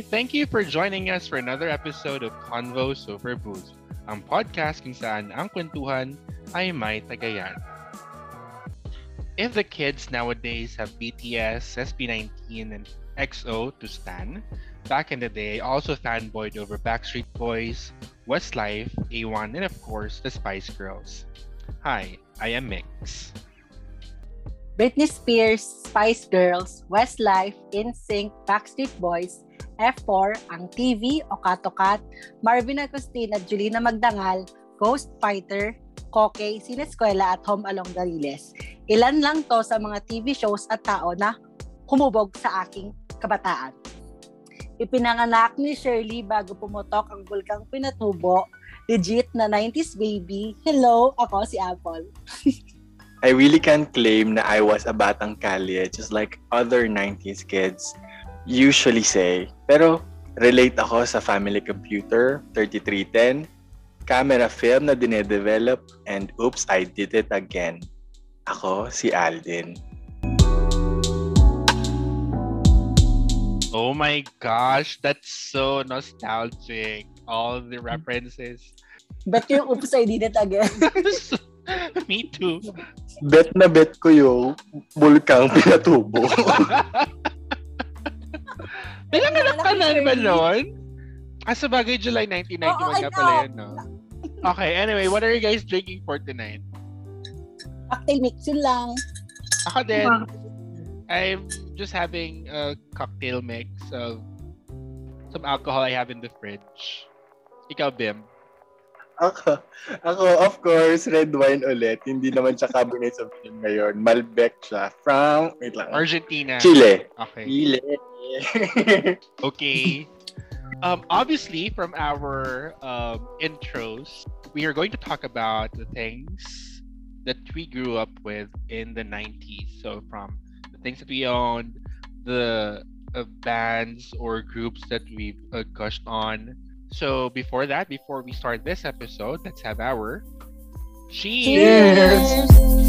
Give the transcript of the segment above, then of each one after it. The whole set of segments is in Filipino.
Thank you for joining us for another episode of Convos Over Booze, ang podcast kung saan ang kwentuhan ay may tagayan. If the kids nowadays have BTS, SB19, and EXO to stan, back in the day, also fanboyed over Backstreet Boys, Westlife, A1, and of course, the Spice Girls. Hi, I am Mix. Britney Spears, Spice Girls, Westlife, InSync, Backstreet Boys, F4, ang TV o Katokat, Marvin Agustin at Julina Magdangal, Ghost Fighter, Koke, Sineskwela at Home Along the Riles. Ilan lang to sa mga TV shows at tao na humubog sa aking kabataan. Ipinanganak ni Shirley bago pumutok ang bulkang pinatubo. Legit na 90s baby. Hello, ako si Apple. I really can't claim na I was a batang kalye just like other 90s kids usually say. Pero relate ako sa family computer 3310, camera film na dinedevelop, and oops, I did it again. Ako si Alden. Oh my gosh, that's so nostalgic. All the references. Bet yung oops, I did it again. Me too. Bet na bet ko yung bulkang pinatubo. Pinanganak ka na ba nun? Ah, sa bagay, July 1991 Oo, I nga pala yun, no? Okay, anyway, what are you guys drinking for tonight? Cocktail mix yun lang. Ako din, I'm just having a cocktail mix of some alcohol I have in the fridge. Ikaw, Bim. ako, ako, of course, red wine ulit. Hindi naman siya Cabernet Sauvignon ngayon. Malbec siya from, wait lang, Argentina. Chile. Okay. Chile. Okay. Um, obviously, from our um, intros, we are going to talk about the things that we grew up with in the 90s. So, from the things that we owned, the uh, bands or groups that we've uh, gushed on. So, before that, before we start this episode, let's have our cheers.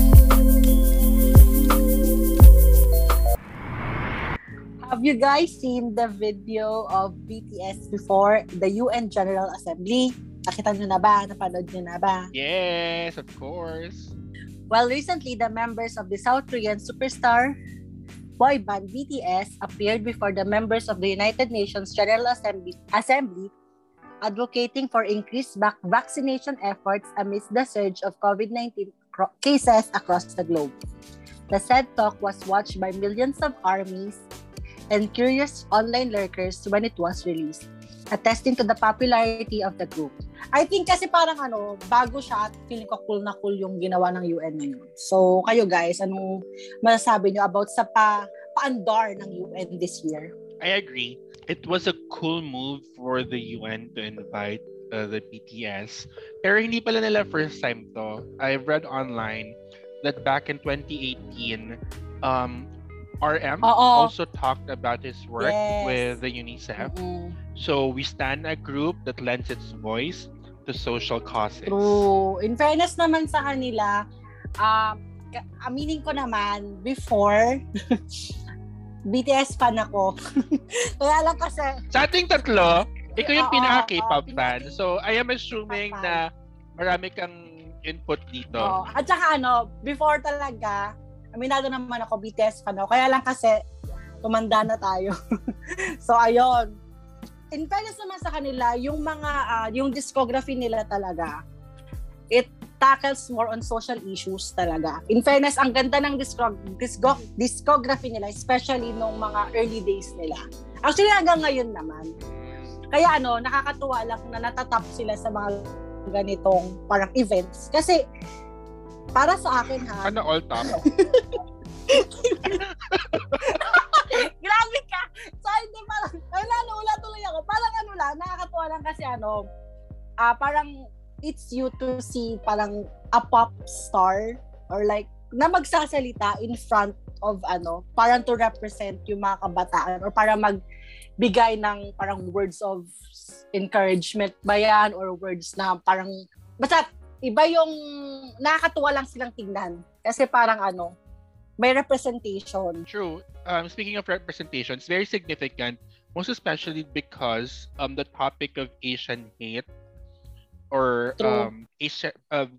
Have you guys seen the video of BTS before the UN General Assembly? Nakita nyo na ba? Napanood nyo na ba? Yes, of course. Well, recently, the members of the South Korean superstar boy band BTS appeared before the members of the United Nations General Assembly, Assembly advocating for increased vac- vaccination efforts amidst the surge of COVID-19 cases across the globe. The said talk was watched by millions of armies and curious online lurkers when it was released, attesting to the popularity of the group. I think kasi parang ano, bago siya, at feeling ko cool na cool yung ginawa ng UN ngayon. So, kayo guys, anong masasabi nyo about sa pa paandar ng UN this year? I agree. It was a cool move for the UN to invite uh, the BTS. Pero hindi pala nila first time to. I've read online that back in 2018, um, RM Oo. also talked about his work Yes. with the UNICEF. Mm-mm. So we stand a group that lends its voice to social causes. True. In fairness naman sa kanila, um, ka- aminin ko naman, before, BTS fan ako. Kaya lang kasi, Sa ating tatlo, ikaw yung Oo, pinaka-K-pop oo, fan. So I am assuming na marami kang input dito. oh, at saka ano, before talaga, aminado naman ako, BTS fan ako. Kaya lang kasi, tumanda na tayo. so, ayun. In fairness naman sa kanila, yung mga, ah, yung discography nila talaga, it tackles more on social issues talaga. In fairness, ang ganda ng discog- disco- discography nila, especially nung mga early days nila. Actually, hanggang ngayon naman. Kaya ano, nakakatuwa lang na natatap sila sa mga ganitong parang events. Kasi, para sa akin ha, Ano all top? Grabe ka! So, hindi parang, ay, wala tuloy ako. Parang ano lang, nakakatuwa lang kasi ano, ah parang it's you to see parang a pop star or like, na magsasalita in front of ano, parang to represent yung mga kabataan or para magbigay ng parang words of encouragement ba yan or words na parang, basta iba yung nakakatuwa lang silang tignan. Kasi parang ano, may representation. True. Um, speaking of representation, it's very significant most especially because um the topic of Asian hate or True. um Asia of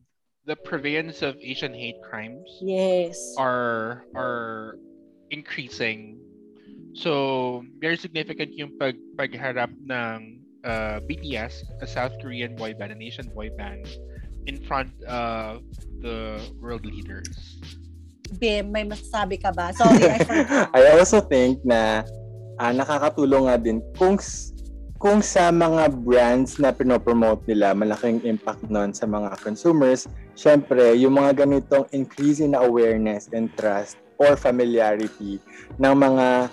the prevalence of Asian hate crimes Yes. are are increasing. So, very significant yung pag pagharap ng uh, BTS, a South Korean boy band, a nation boy band, in front of the world leaders. Bim, may masasabi ka ba? Sorry, I forgot. I also think na ah, nakakatulong nga din kung kung sa mga brands na pinopromote nila, malaking impact nun sa mga consumers. Syempre, yung mga ganitong increasing na awareness and trust or familiarity ng mga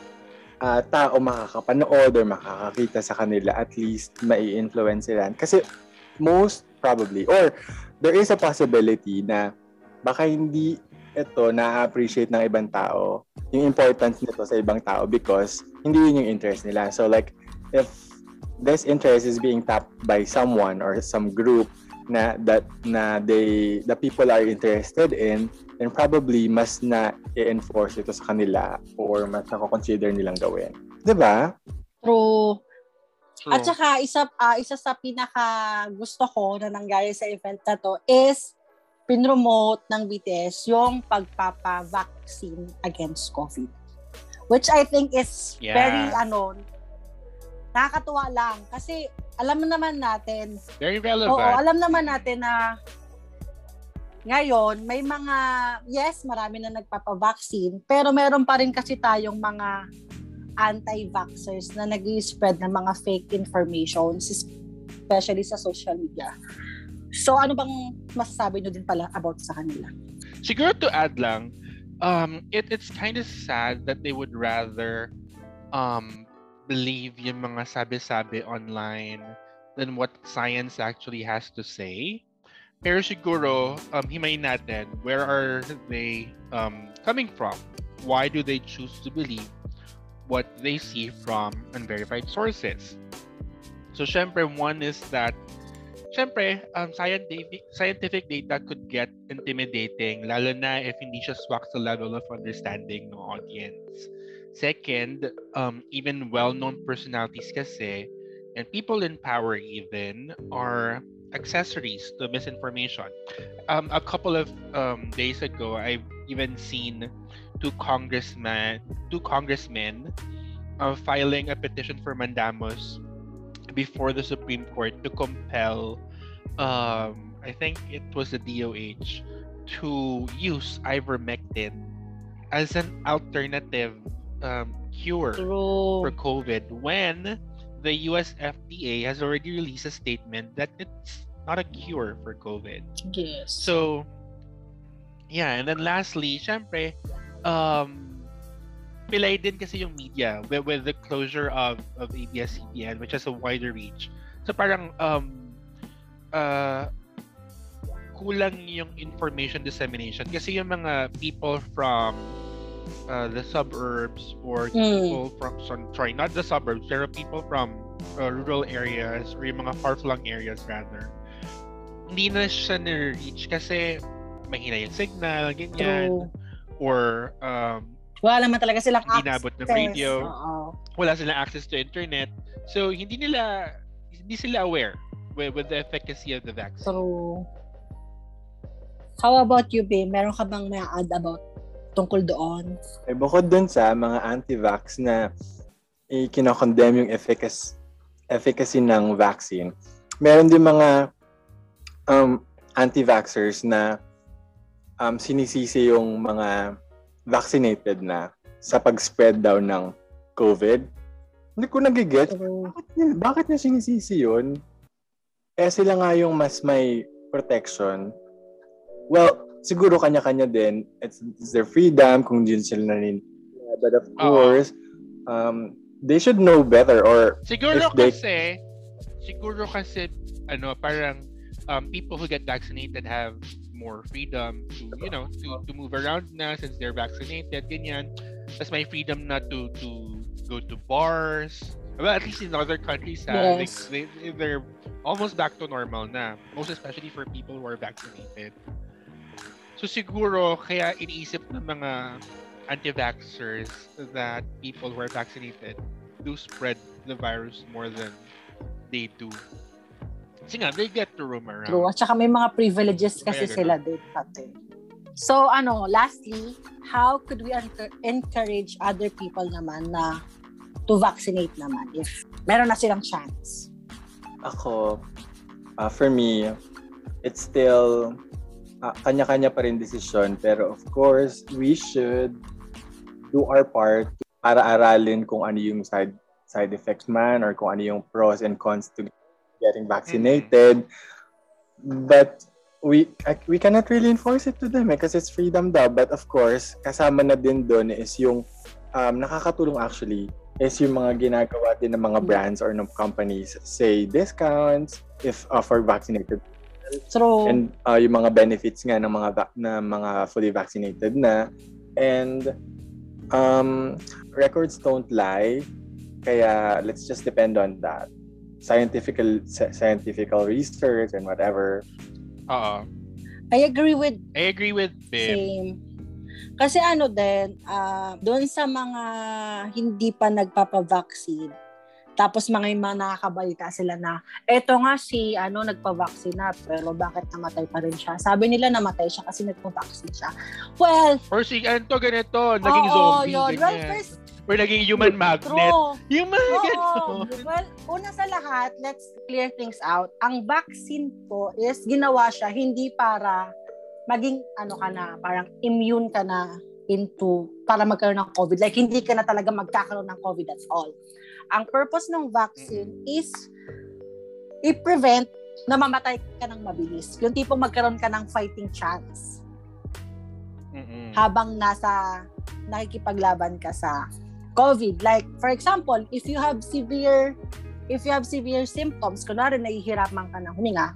ah, tao makakapanood or makakakita sa kanila, at least mai-influence sila. Kasi most probably, or there is a possibility na baka hindi ito na-appreciate ng ibang tao yung importance nito sa ibang tao because hindi yun yung interest nila. So like, if this interest is being tapped by someone or some group na that na they the people are interested in then probably mas na i-enforce ito sa kanila or mas na-consider nilang gawin. 'Di ba? True. True. At saka isa ah, isa sa pinaka gusto ko na nangyari sa event na to is pinromote ng BTS yung pagpapa-vaccine against COVID. Which I think is Yeah. very ano nakakatuwa lang kasi alam naman natin Very Oo, relevant. alam naman natin na ngayon, may mga, yes, marami na nagpapavaccine, pero meron pa rin kasi tayong mga anti-vaxxers na nag spread ng mga fake information, especially sa social media. So, ano bang masasabi nyo din pala about sa kanila? Siguro to add lang, um, it, it's kind of sad that they would rather um, believe yung mga sabi-sabi online than what science actually has to say. Pero siguro, um, himayin natin, where are they um, coming from? Why do they choose to believe what they see from unverified sources? So, syempre, one is that Siyempre, um, scientific, scientific data could get intimidating, lalo na if hindi siya swak sa level of understanding ng audience. Second, um, even well-known personalities kasi, and people in power even, are accessories to misinformation. Um, a couple of um, days ago, I've even seen two congressmen, two congressmen uh, filing a petition for mandamus before the Supreme Court to compel, um, I think it was the DOH, to use ivermectin as an alternative um, cure True. for COVID when the US FDA has already released a statement that it's not a cure for COVID. Yes. So, yeah, and then lastly, syempre, um, pilay din kasi yung media with, with the closure of, of ABS-CBN, which has a wider reach. So parang, um, uh, kulang yung information dissemination kasi yung mga people from uh, the suburbs or Mm. people from so- sorry not the suburbs pero people from uh, rural areas or yung mga far-flung areas rather hindi na siya na-reach kasi mahina yung signal ganyan True. Or um, Wala naman talaga silang hindi access. naabot ng radio Oo. wala silang access to internet so hindi nila hindi sila aware with, with the efficacy of the vaccine True. How about you, Bim? Meron ka bang may add about tungkol doon? Eh, bukod dun sa mga anti-vax na i-kinokondemn yung efficacy, efficacy ng vaccine, meron din mga um, anti-vaxxers na um, sinisisi yung mga vaccinated na sa pag-spread daw ng COVID. Hindi ko nagigets. Bakit, nila- bakit niya sinisisi yun? Eh sila nga yung mas may protection. Well, siguro kanya-kanya din. It's, it's their freedom kung din sila naniniwala. But of Oo. course, um, they should know better or Siguro If they- kasi, siguro kasi, ano, parang um, people who get vaccinated have more freedom to, you know, to, to move around na since they're vaccinated, ganyan. Tapos may freedom na to, to go to bars. Well, at least in other countries, ha, like, Yes. they, they're almost back to normal na. Most especially for people who are vaccinated. So siguro, kaya iniisip ng mga anti-vaxxers that people who are vaccinated do spread the virus more than they do. Kasi nga, they get to roam around. True. At saka may mga privileges kasi Kaya sila din. Pati. So, ano, lastly, how could we encour- encourage other people naman na to vaccinate naman if meron na silang chance? Ako, uh, for me, it's still uh, kanya-kanya pa rin desisyon. Pero of course, we should do our part para aralin kung ano yung side side effects man or kung ano yung pros and cons to getting vaccinated. But we we cannot really enforce it to them eh, kasi it's freedom daw. But of course, kasama na din doon is yung um, nakakatulong actually is yung mga ginagawa din ng mga brands or ng companies. Say discounts if uh, for vaccinated. True. and uh, yung mga benefits nga ng mga va- na mga fully vaccinated na. And um records don't lie. Kaya let's just depend on that scientific scientifical research and whatever Oo. I agree with I agree with Bim. same. Kasi ano din, ah doon sa mga hindi pa nagpapavaccine, tapos mga yung mga nakakabalita sila na, eto nga si ano nagpa-vaccine na, pero bakit namatay pa rin siya? Sabi nila namatay siya kasi nagpa-vaccine siya. Well, Or si Anto ganito, naging oo, zombie. yun. Well, first, Or naging human magnet. true. Yung mga Oo. Well, una sa lahat, let's clear things out. Ang vaccine po is ginawa siya hindi para maging ano ka na, parang immune ka na into para magkaroon ng COVID. Like, hindi ka na talaga magkakaroon ng COVID, that's all. Ang purpose ng vaccine is i-prevent na mamatay ka ng mabilis. Yung tipong magkaroon ka ng fighting chance Mm-mm. habang nasa nakikipaglaban ka sa COVID. Like, for example, if you have severe if you have severe symptoms, kunwari nahihirapan ka ng huminga,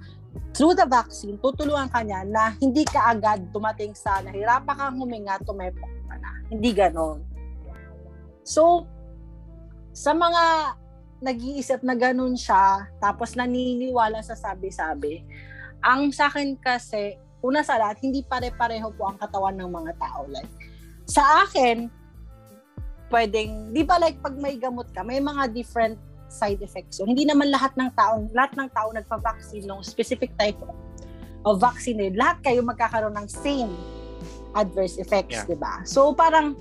through the vaccine, tutulungan ka niya na hindi ka agad dumating sa nahirapan kang huminga, tumepok ka na. Hindi ganon. So, sa mga nag-iisip na ganun siya, tapos naniniwala sa sabi-sabi, ang sa akin kasi, una sa lahat, hindi pare-pareho po ang katawan ng mga tao. Like, sa akin, pwedeng, di ba like pag may gamot ka, may mga different side effects. So, hindi naman lahat ng tao, lahat ng tao nagpa-vaccine ng specific type of vaccine. eh. Lahat kayo magkakaroon ng same adverse effects, Yeah. di ba? So, parang,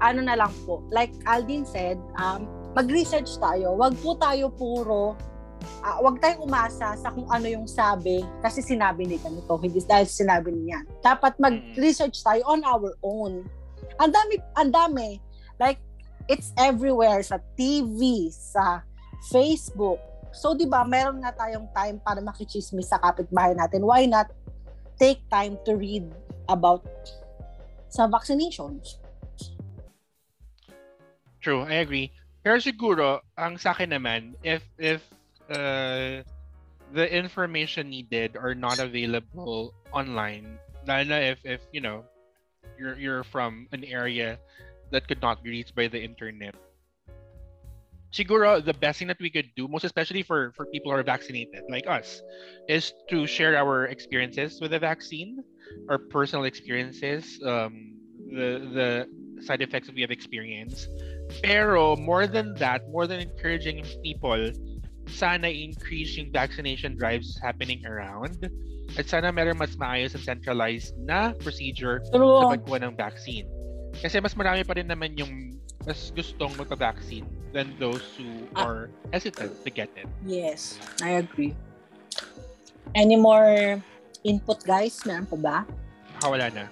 ano na lang po, like Aldin said, um, mag-research tayo. Wag po tayo puro ah, wag tayong umasa sa kung ano yung sabi kasi sinabi ni ganito, hindi dahil sinabi niya. Dapat mag-research tayo on our own. Ang dami, ang dami. Like, it's everywhere sa TV, sa Facebook. So, di ba, meron nga tayong time para makichismis sa kapitbahay natin. Why not take time to read about sa vaccinations? True, I agree. Pero siguro, ang sa akin naman, if if uh, the information needed are not available online, lalo if if you know you're you're from an area that could not be reached by the internet. Siguro the best thing that we could do, most especially for for people who are vaccinated like us, is to share our experiences with the vaccine, our personal experiences, um, the the side effects that we have experienced. Pero more than that, more than encouraging people, sana increase yung vaccination drives happening around. At sana meron mas maayos and centralized na procedure sa True. pagkuha ng vaccine. Kasi mas marami pa rin naman yung mas gustong magpa-vaccine than those who Ah. are hesitant to get it. Yes, I agree. Any more input, guys? Meron pa ba? Ha, wala na.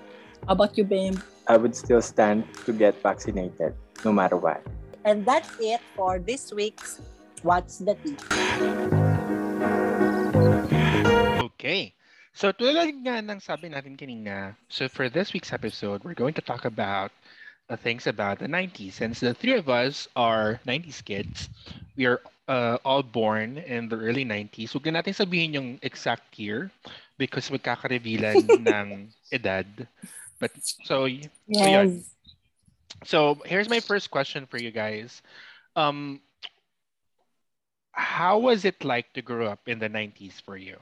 How about you, Bim? I would still stand to get vaccinated no matter what. And that's it for this week's What's the Tea? Okay. So tulad nga ng sabi natin kanina, so for this week's episode, we're going to talk about the things about the 90s. Since the three of us are 90s kids, we are uh, all born in the early 90s. Huwag na natin sabihin yung exact year because magkakarevealan ng edad. But so, y- so yun. So here's my first question for you guys. Um, how was it like to grow up in the 90s for you?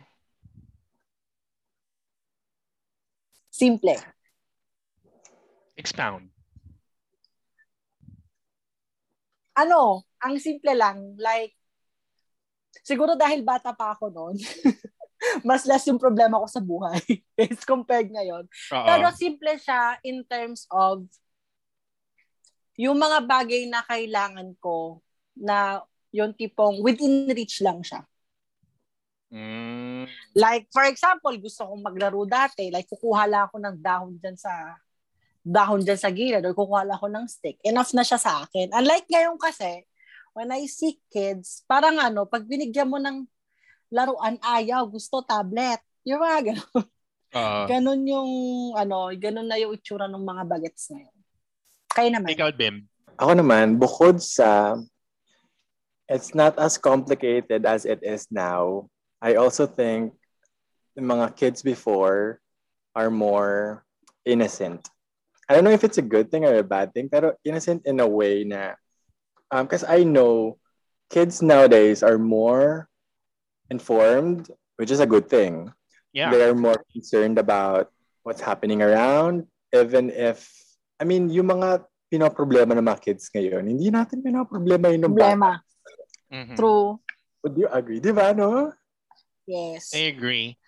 Simple. Expound. Ano, ang simple lang, like, siguro dahil bata pa ako noon, mas less yung problema ko sa buhay as compared ngayon. Oo. Pero simple siya in terms of yung mga bagay na kailangan ko na yung tipong within reach lang siya. Mm. Like, for example, gusto kong maglaro dati, like, kukuha lang ako ng dahon dyan sa dahon dyan sa gilid or kukuha lang ako ng stick. Enough na siya sa akin. Unlike ngayon kasi, when I see kids, parang ano, pag binigyan mo ng laruan, ayaw, gusto tablet. Yung mga ganun. Oo. Ganun yung, ano, ganun na yung itsura ng mga bagets na yun. Kayo naman. Ikaw, Bim. Ako naman, bukod sa it's not as complicated as it is now, I also think the mga kids before are more innocent. I don't know if it's a good thing or a bad thing, pero innocent in a way na, um, because I know kids nowadays are more informed, which is a good thing. Yeah. They are more concerned about what's happening around, even if, I mean, yung mga pinoproblema ng mga kids ngayon, hindi natin pinoproblema yun ng. Problema. Mhm. True. Would you agree? Di ba, no? Yes. I agree.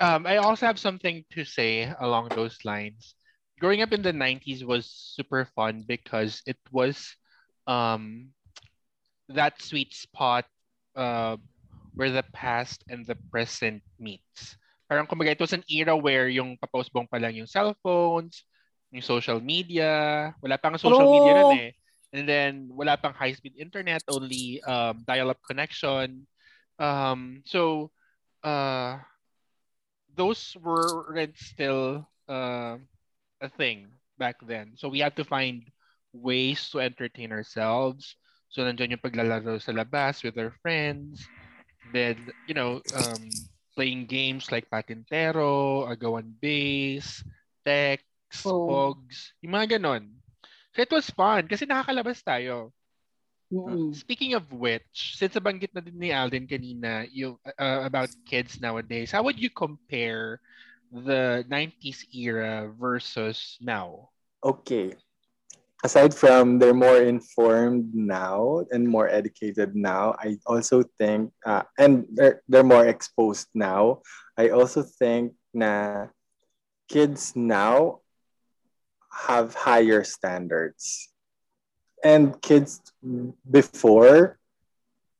Um, I also have something to say along those lines. Growing up in the 90s was super fun because it was um, that sweet spot uh, where the past and the present meets. Parang kumbaga, it was an era where yung paposbong pa lang yung cellphones, yung social media, wala pang social True. media nun eh. And then wala pang high-speed internet, only um, dial-up connection. Um, so, uh, those weren't still uh, a thing back then. So we had to find ways to entertain ourselves. So nandiyan yung paglalaro sa labas with our friends. Then, you know, um, playing games like Patintero, Agawan Base, Tex, Oh. Pogs, yung mga ganon. So it was fun kasi nakakalabas tayo. Mm-mm. Speaking of which, since nabanggit na din ni Alden kanina yung, uh, about kids nowadays, how would you compare the 90s era versus now? Okay. Aside from they're more informed now and more educated now, I also think, uh, and they're, they're more exposed now, I also think na kids now have higher standards. And kids before,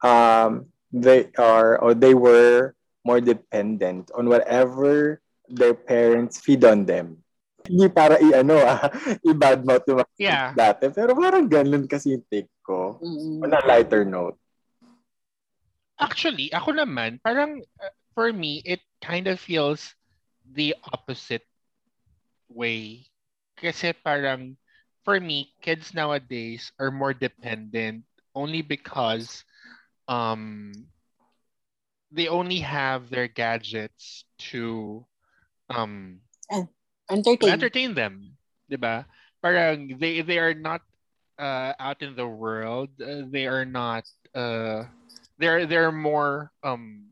um, they are or they were more dependent on whatever their parents feed on them. Hindi para i-ano ah, i-badmouth yung Yeah. dati. Pero parang ganun kasi yung take ko. Mm-mm. On a lighter note. Actually, ako naman, parang uh, for me, it kind of feels the opposite way. Kasi parang, for me, kids nowadays are more dependent only because um, they only have their gadgets to um, Entertain. entertain them. 'di ba? Parang they they are not uh, out in the world. Uh, they are not uh, they're they're more um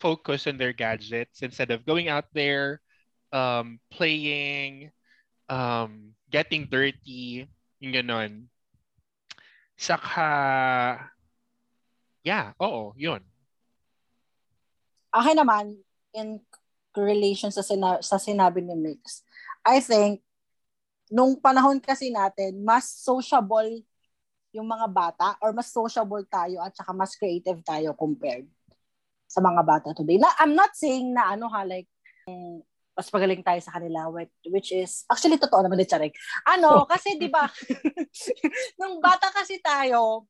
focused on their gadgets instead of going out there um playing um getting dirty yung ganon. Saka yeah, oo, yun. Akin naman, in relation sa, sina- sa sinabi ni Mix, I think, nung panahon kasi natin, mas sociable yung mga bata or mas sociable tayo at saka mas creative tayo compared sa mga bata today. Na, I'm not saying na ano ha, like, mas magaling tayo sa kanila, which, is, actually, totoo naman din, Charek. Ano, kasi di ba, nung bata kasi tayo,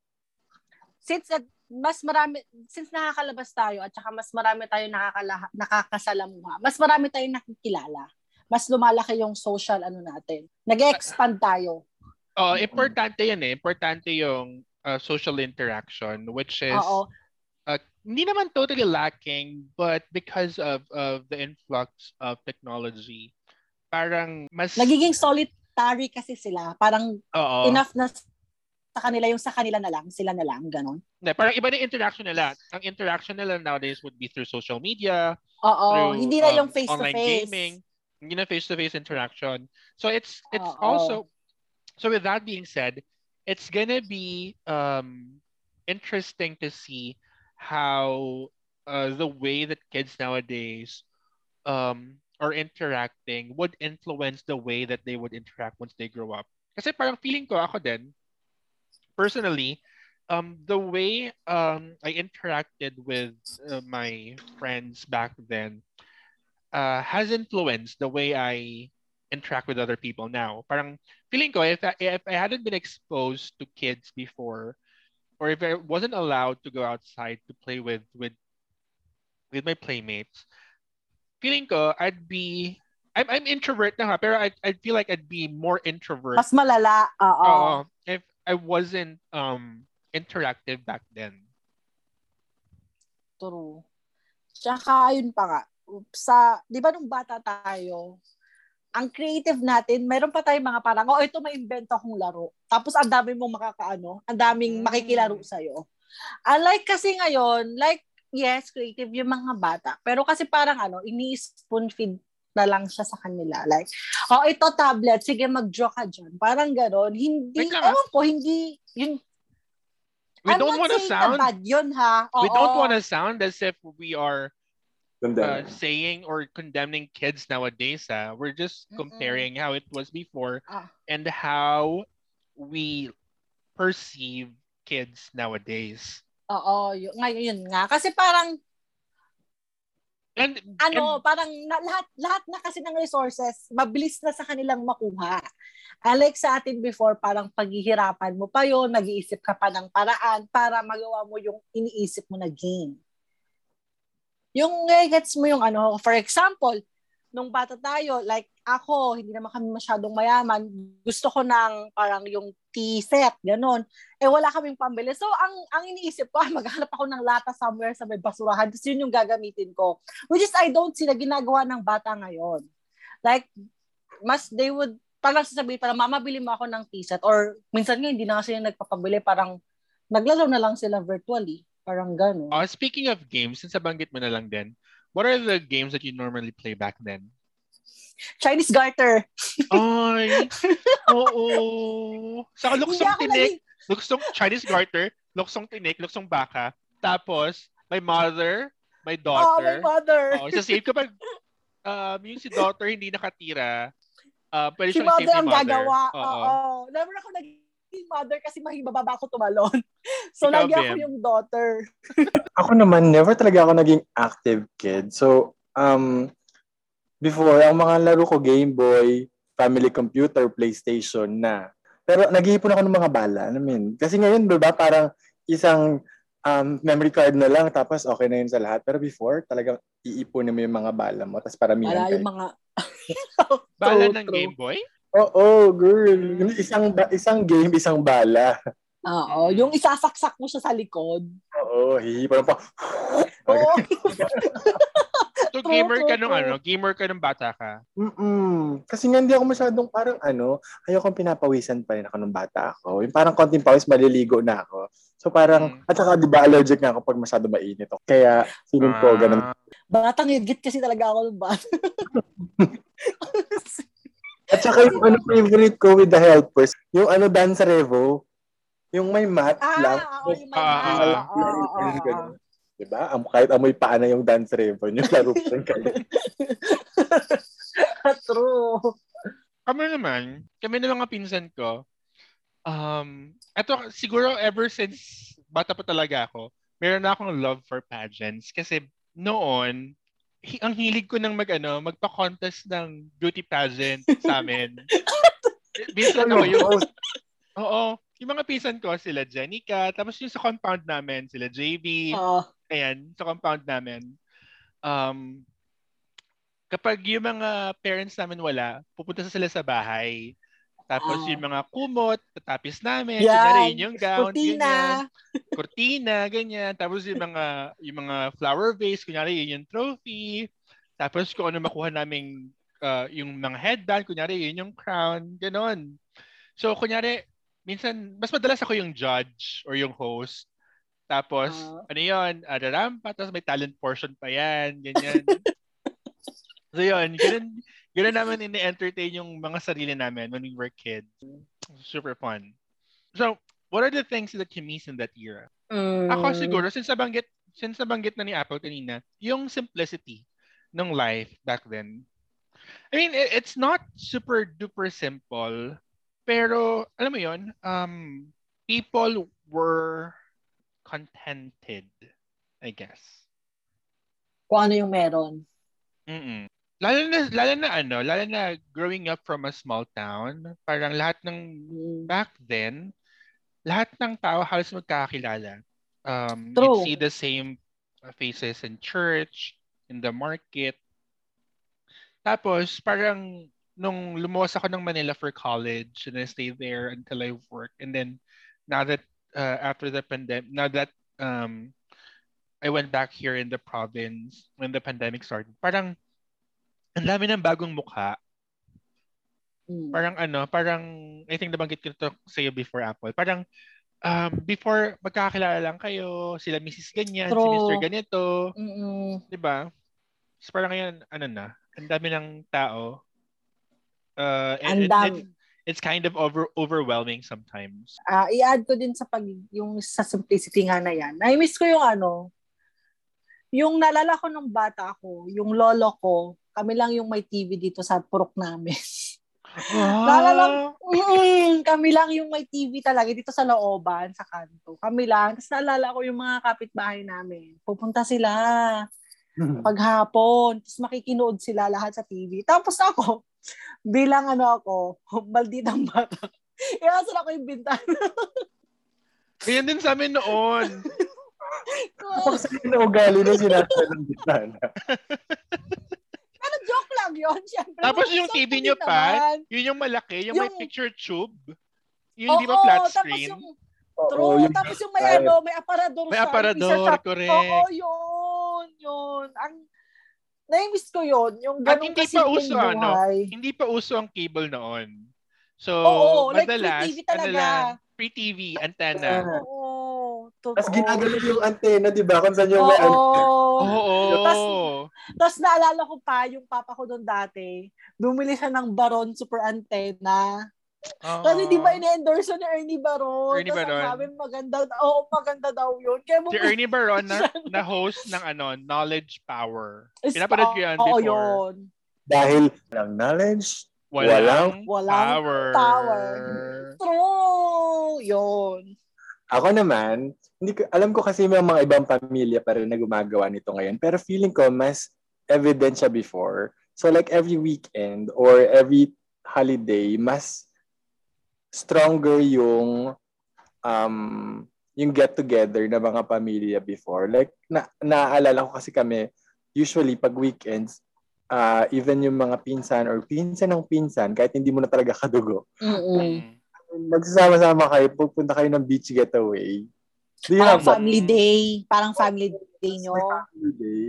since nag- mas marami, since nakakalabas tayo at saka mas marami tayo nakakala, nakakasalamuha, mas marami tayong nakikilala. Mas lumalaki yung social ano natin. Nag-expand tayo. Oh, importante 'yan eh. Importante yung uh, social interaction which is Oo. Hindi naman totally lacking but because of of the influx of technology parang mas Nagiging solitary kasi sila. Parang oo. enough na sa kanila yung sa kanila na lang, sila na lang, ganun. Hindi, parang iba na yung interaction nila. Ang interaction nila nowadays would be through social media, Oo, through hindi na um, yung face to online gaming, hindi na face-to-face interaction. So it's it's Oo. also so with that being said, it's gonna be um interesting to see how uh, the way that kids nowadays um, are interacting would influence the way that they would interact once they grow up. Kasi parang feeling ko ako din, personally, um, the way um, I interacted with uh, my friends back then uh, has influenced the way I interact with other people now. Parang feeling ko, if I, if I hadn't been exposed to kids before, or if I wasn't allowed to go outside to play with with with my playmates, feeling ko I'd be I'm I'm introvert na ha, pero I I feel like I'd be more introvert. Mas malala. Oo. Oo, if I wasn't um interactive back then. True. Tsaka, ayun pa nga, sa, di ba nung bata tayo, ang creative natin, meron pa tayong mga parang, oh, ito may invento akong laro. Tapos ang dami mong makakaano, ang daming Mm. makikilaro sa'yo. Unlike kasi ngayon, like, yes, creative yung mga bata. Pero kasi parang ano, ini-spoon feed na lang siya sa kanila. Like, oh, ito tablet, sige mag-draw ka dyan. Parang ganon. Hindi, Wait lang, ewan ko, hindi, yun, We I'm don't want to sound bad yun, ha? we don't Oo. want to sound as if we are. Uh, saying or condemning kids nowadays. Ah. We're just Mm-mm. comparing how it was before Ah. and how we perceive kids nowadays. Oo, yun, ngayon yun nga. Kasi parang, And ano, parang na, lahat, lahat na kasi ng resources, mabilis na sa kanilang makuha. Unlike sa atin before, parang paghihirapan mo pa yon mag-iisip ka pa ng paraan para magawa mo yung iniisip mo na game. Yung eh, gets mo yung ano, for example, nung bata tayo, like ako, hindi naman kami masyadong mayaman, gusto ko ng parang yung tea set, ganun. Eh wala kaming pambili. So ang ang iniisip ko, ah, maghanap ako ng lata somewhere sa may basurahan, tapos yun yung gagamitin ko. Which is I don't see na ginagawa ng bata ngayon. Like, mas they would, parang sasabihin, parang mama, bili mo ako ng tea set. Or minsan nga, hindi na kasi yung nagpapabili, parang naglaro na lang sila virtually. Parang gano'n. uh, speaking of games, since nabanggit mo na lang din, what are the games that you normally play back then? Chinese garter. Ay, oo. Hindi luksong tinik, naging, luksong Chinese garter, luksong tinik, luksong baka. Tapos, my mother, my oh, my daughter. mother. Oh, sa save kapag um, yung si daughter hindi nakatira, uh, pwede si siyang save mother ni ang mother. gagawa. Oo. Oo. Never ako naging mother kasi mahibababa ako tumalon. So, Ikaw, lagi ako yung daughter. Ako naman, never talaga ako naging active kid. So, um, before, ang mga laro ko, Game Boy, family computer, PlayStation na. Pero nag-iipon ako ng mga bala. I mean, kasi ngayon, di ba, parang isang um, memory card na lang, tapos okay na yun sa lahat. Pero before, talagang iipunin mo yung mga bala mo, tapos paramihan Wala kayo. yung mga... Bala True, ng true. Game Boy? Oo, girl. Isang, isang game, isang bala. Oo, yung isasaksak mo siya sa likod. Oo, hihipan pa. Oo. So, gamer ka nung ano? Gamer ka nung bata ka? Mm-mm. Kasi nga hindi ako masyadong parang ano, ayokong pinapawisan pa rin ako nung bata ako. Yung parang konting pawis, maliligo na ako. So parang, Mm. at saka di ba allergic nga ako pag masyado mainit ako. Kaya feeling ko ganun. Ah, Batang higit kasi talaga ako ng bata. At saka yung ano favorite ko with the helpers, yung ano dance revo, yung may mat lang. ah, oo, yung may Ah, ah, ah, oo, oo, Ganun. Diba? Am, kahit amoy paa na yung dance revo, yung laro pa rin kayo. True. kami naman, kami na mga pinsan ko, um, eto, siguro ever since bata pa talaga ako, meron na akong love for pageants. Kasi noon, hi- ang hilig ko ng mag, ano, magpa-contest ng beauty pageant sa amin. Minsan ako yung, oo, yung mga pinsan ko, sila Jenica, tapos yung sa compound namin, sila JB, Oo. ayan, sa compound namin, um, kapag yung mga parents namin wala, pupunta sila sa bahay. Tapos Ah. yung mga kumot, tatapis namin, Yan. yun yung gown, Cortina. ganyan. Cortina, ganyan. Tapos yung mga, yung mga flower vase, kunyari yun yung trophy. Tapos kung ano makuha naming uh, yung mga headband, kunyari yun yung crown, ganon. So kunyari, minsan, mas madalas ako yung judge or yung host. Tapos, Ah. ano yun, ada rampa, tapos may talent portion pa yan, ganyan. so yun, ganun, ganun namin ini-entertain yung mga sarili namin when we were kids. Super fun. So, what are the things that you miss in that era? Mm. Ako siguro, since nabanggit, since nabanggit na ni Apple kanina, yung simplicity ng life back then. I mean, it- it's not super duper simple, pero alam mo yon, um, people were contented, I guess. Kung ano yung meron. Mm-mm. Lalo na, lalo na ano, lalo na growing up from a small town, parang lahat ng Mm. back then, lahat ng tao halos magkakilala. Um, True. you'd see the same faces in church, in the market. Tapos, parang nung lumuwas ako ng Manila for college and I stayed there until I work. And then, now that, uh, after the pandemic, now that um, I went back here in the province when the pandemic started, parang ang dami ng bagong mukha. Mm. Parang ano, parang, I think nabanggit ko ito sa'yo before Apple. Parang, um, before magkakilala lang kayo, sila Mrs. Ganyan, si True. Mr. Ganito, Mm-mm. di ba? So parang ngayon, ano na, ang dami ng tao. Uh, and it- dami. it's, kind of over overwhelming sometimes. Ah, i-add ko din sa pag yung sa simplicity nga na yan. Na-miss ko yung ano, yung nalala ko nung bata ako, yung lolo ko, kami lang yung may TV dito sa purok namin. Naalala- Mm, kami lang yung may TV talaga dito sa looban, sa kanto. Kami lang. Tapos naalala ko yung mga kapitbahay namin. Pupunta sila paghapon. Tapos makikinood sila lahat sa TV. Tapos ako, bilang ano ako, malditang bata. Iasal ako yung bintana. Ganyan din sa amin noon. Kapag sa na ugali na sinasa ng bitana. Joke lang yun, syempre. Tapos yung TV nyo pa, naman. Yun yung malaki, yung, may Yung- picture tube. Yung di ba flat tapos screen? yung, Oo, true, yung tapos yung may ano, may aparador May siya, aparador, shop. correct. Oo, yun, yun. Ang, na-miss ko yun, yung At ganun hindi pa kasimpleng uso, ano, buhay. Hindi pa uso ang cable noon. So, Oo, like free madalas, TV talaga. ano lang, free TV, antenna. Oo, totoo. Tapos ginagalaw yung antena, di ba? Kung saan yung may ano. Oo. Oo. Tapos naalala ko pa, yung papa ko doon dati, bumili siya ng Baron Super Antenna. Kasi di ba ini-endorse yun ni Ernie Baron? Ernie Tapos Baron. ang sabi, maganda, oo, maganda daw yun. Kaya Si bumili Ernie Baron na, na host ng ano, Knowledge Power. Pinapanood ko yan Oo, before. yun. Dahil walang knowledge, Walang, Walang power. power. True! Yun. Ako naman, hindi ko, alam ko kasi may mga ibang pamilya pa rin na gumagawa nito ngayon. Pero feeling ko mas evident siya before. So like every weekend or every holiday, mas stronger yung um, yung get together ng mga pamilya before. Like na naaalala ko kasi kami usually pag weekends uh, even yung mga pinsan or pinsan ng pinsan kahit hindi mo na talaga kadugo Mm-mm. Mm. magsasama-sama kayo, pupunta kayo ng beach getaway. Do Parang that family day. Parang family day nyo. family day?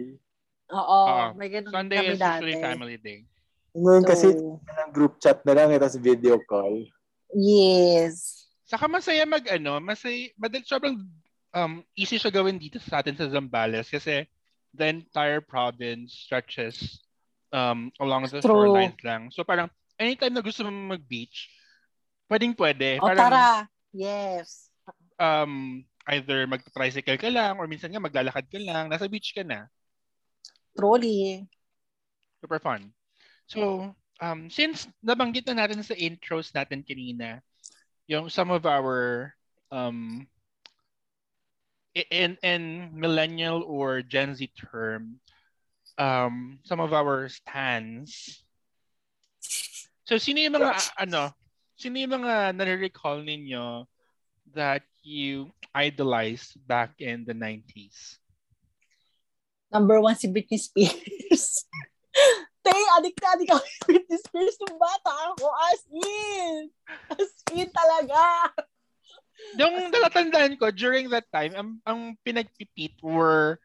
Oo. May ganun Sunday kami is dati. usually family day. Ngayon kasi So, ng group chat na lang, eh, tapos video call. yes. Saka masaya mag ano, masaya, madal, sobrang um, easy siya gawin dito sa atin sa Zambales kasi the entire province stretches um, along the True. shorelines lang. So parang anytime na gusto mo mag-beach, pwedeng pwede. O Parang tara. Yes. um, either mag-tricycle ka lang or minsan nga maglalakad ka lang, nasa beach ka na. Truly. Super fun. So, um, since nabanggit na natin sa intros natin kanina, yung some of our um, in in millennial or Gen Z term, um, some of our stands. So, sino yung mga, ano, sino yung mga nare-recall ninyo that you idolized back in the 90s? Number one si Britney Spears. Te, adik na adik ako kay Britney Spears nung bata ako. As in. As in talaga. Yung natatandaan ko, during that time, ang, ang pinagpipit were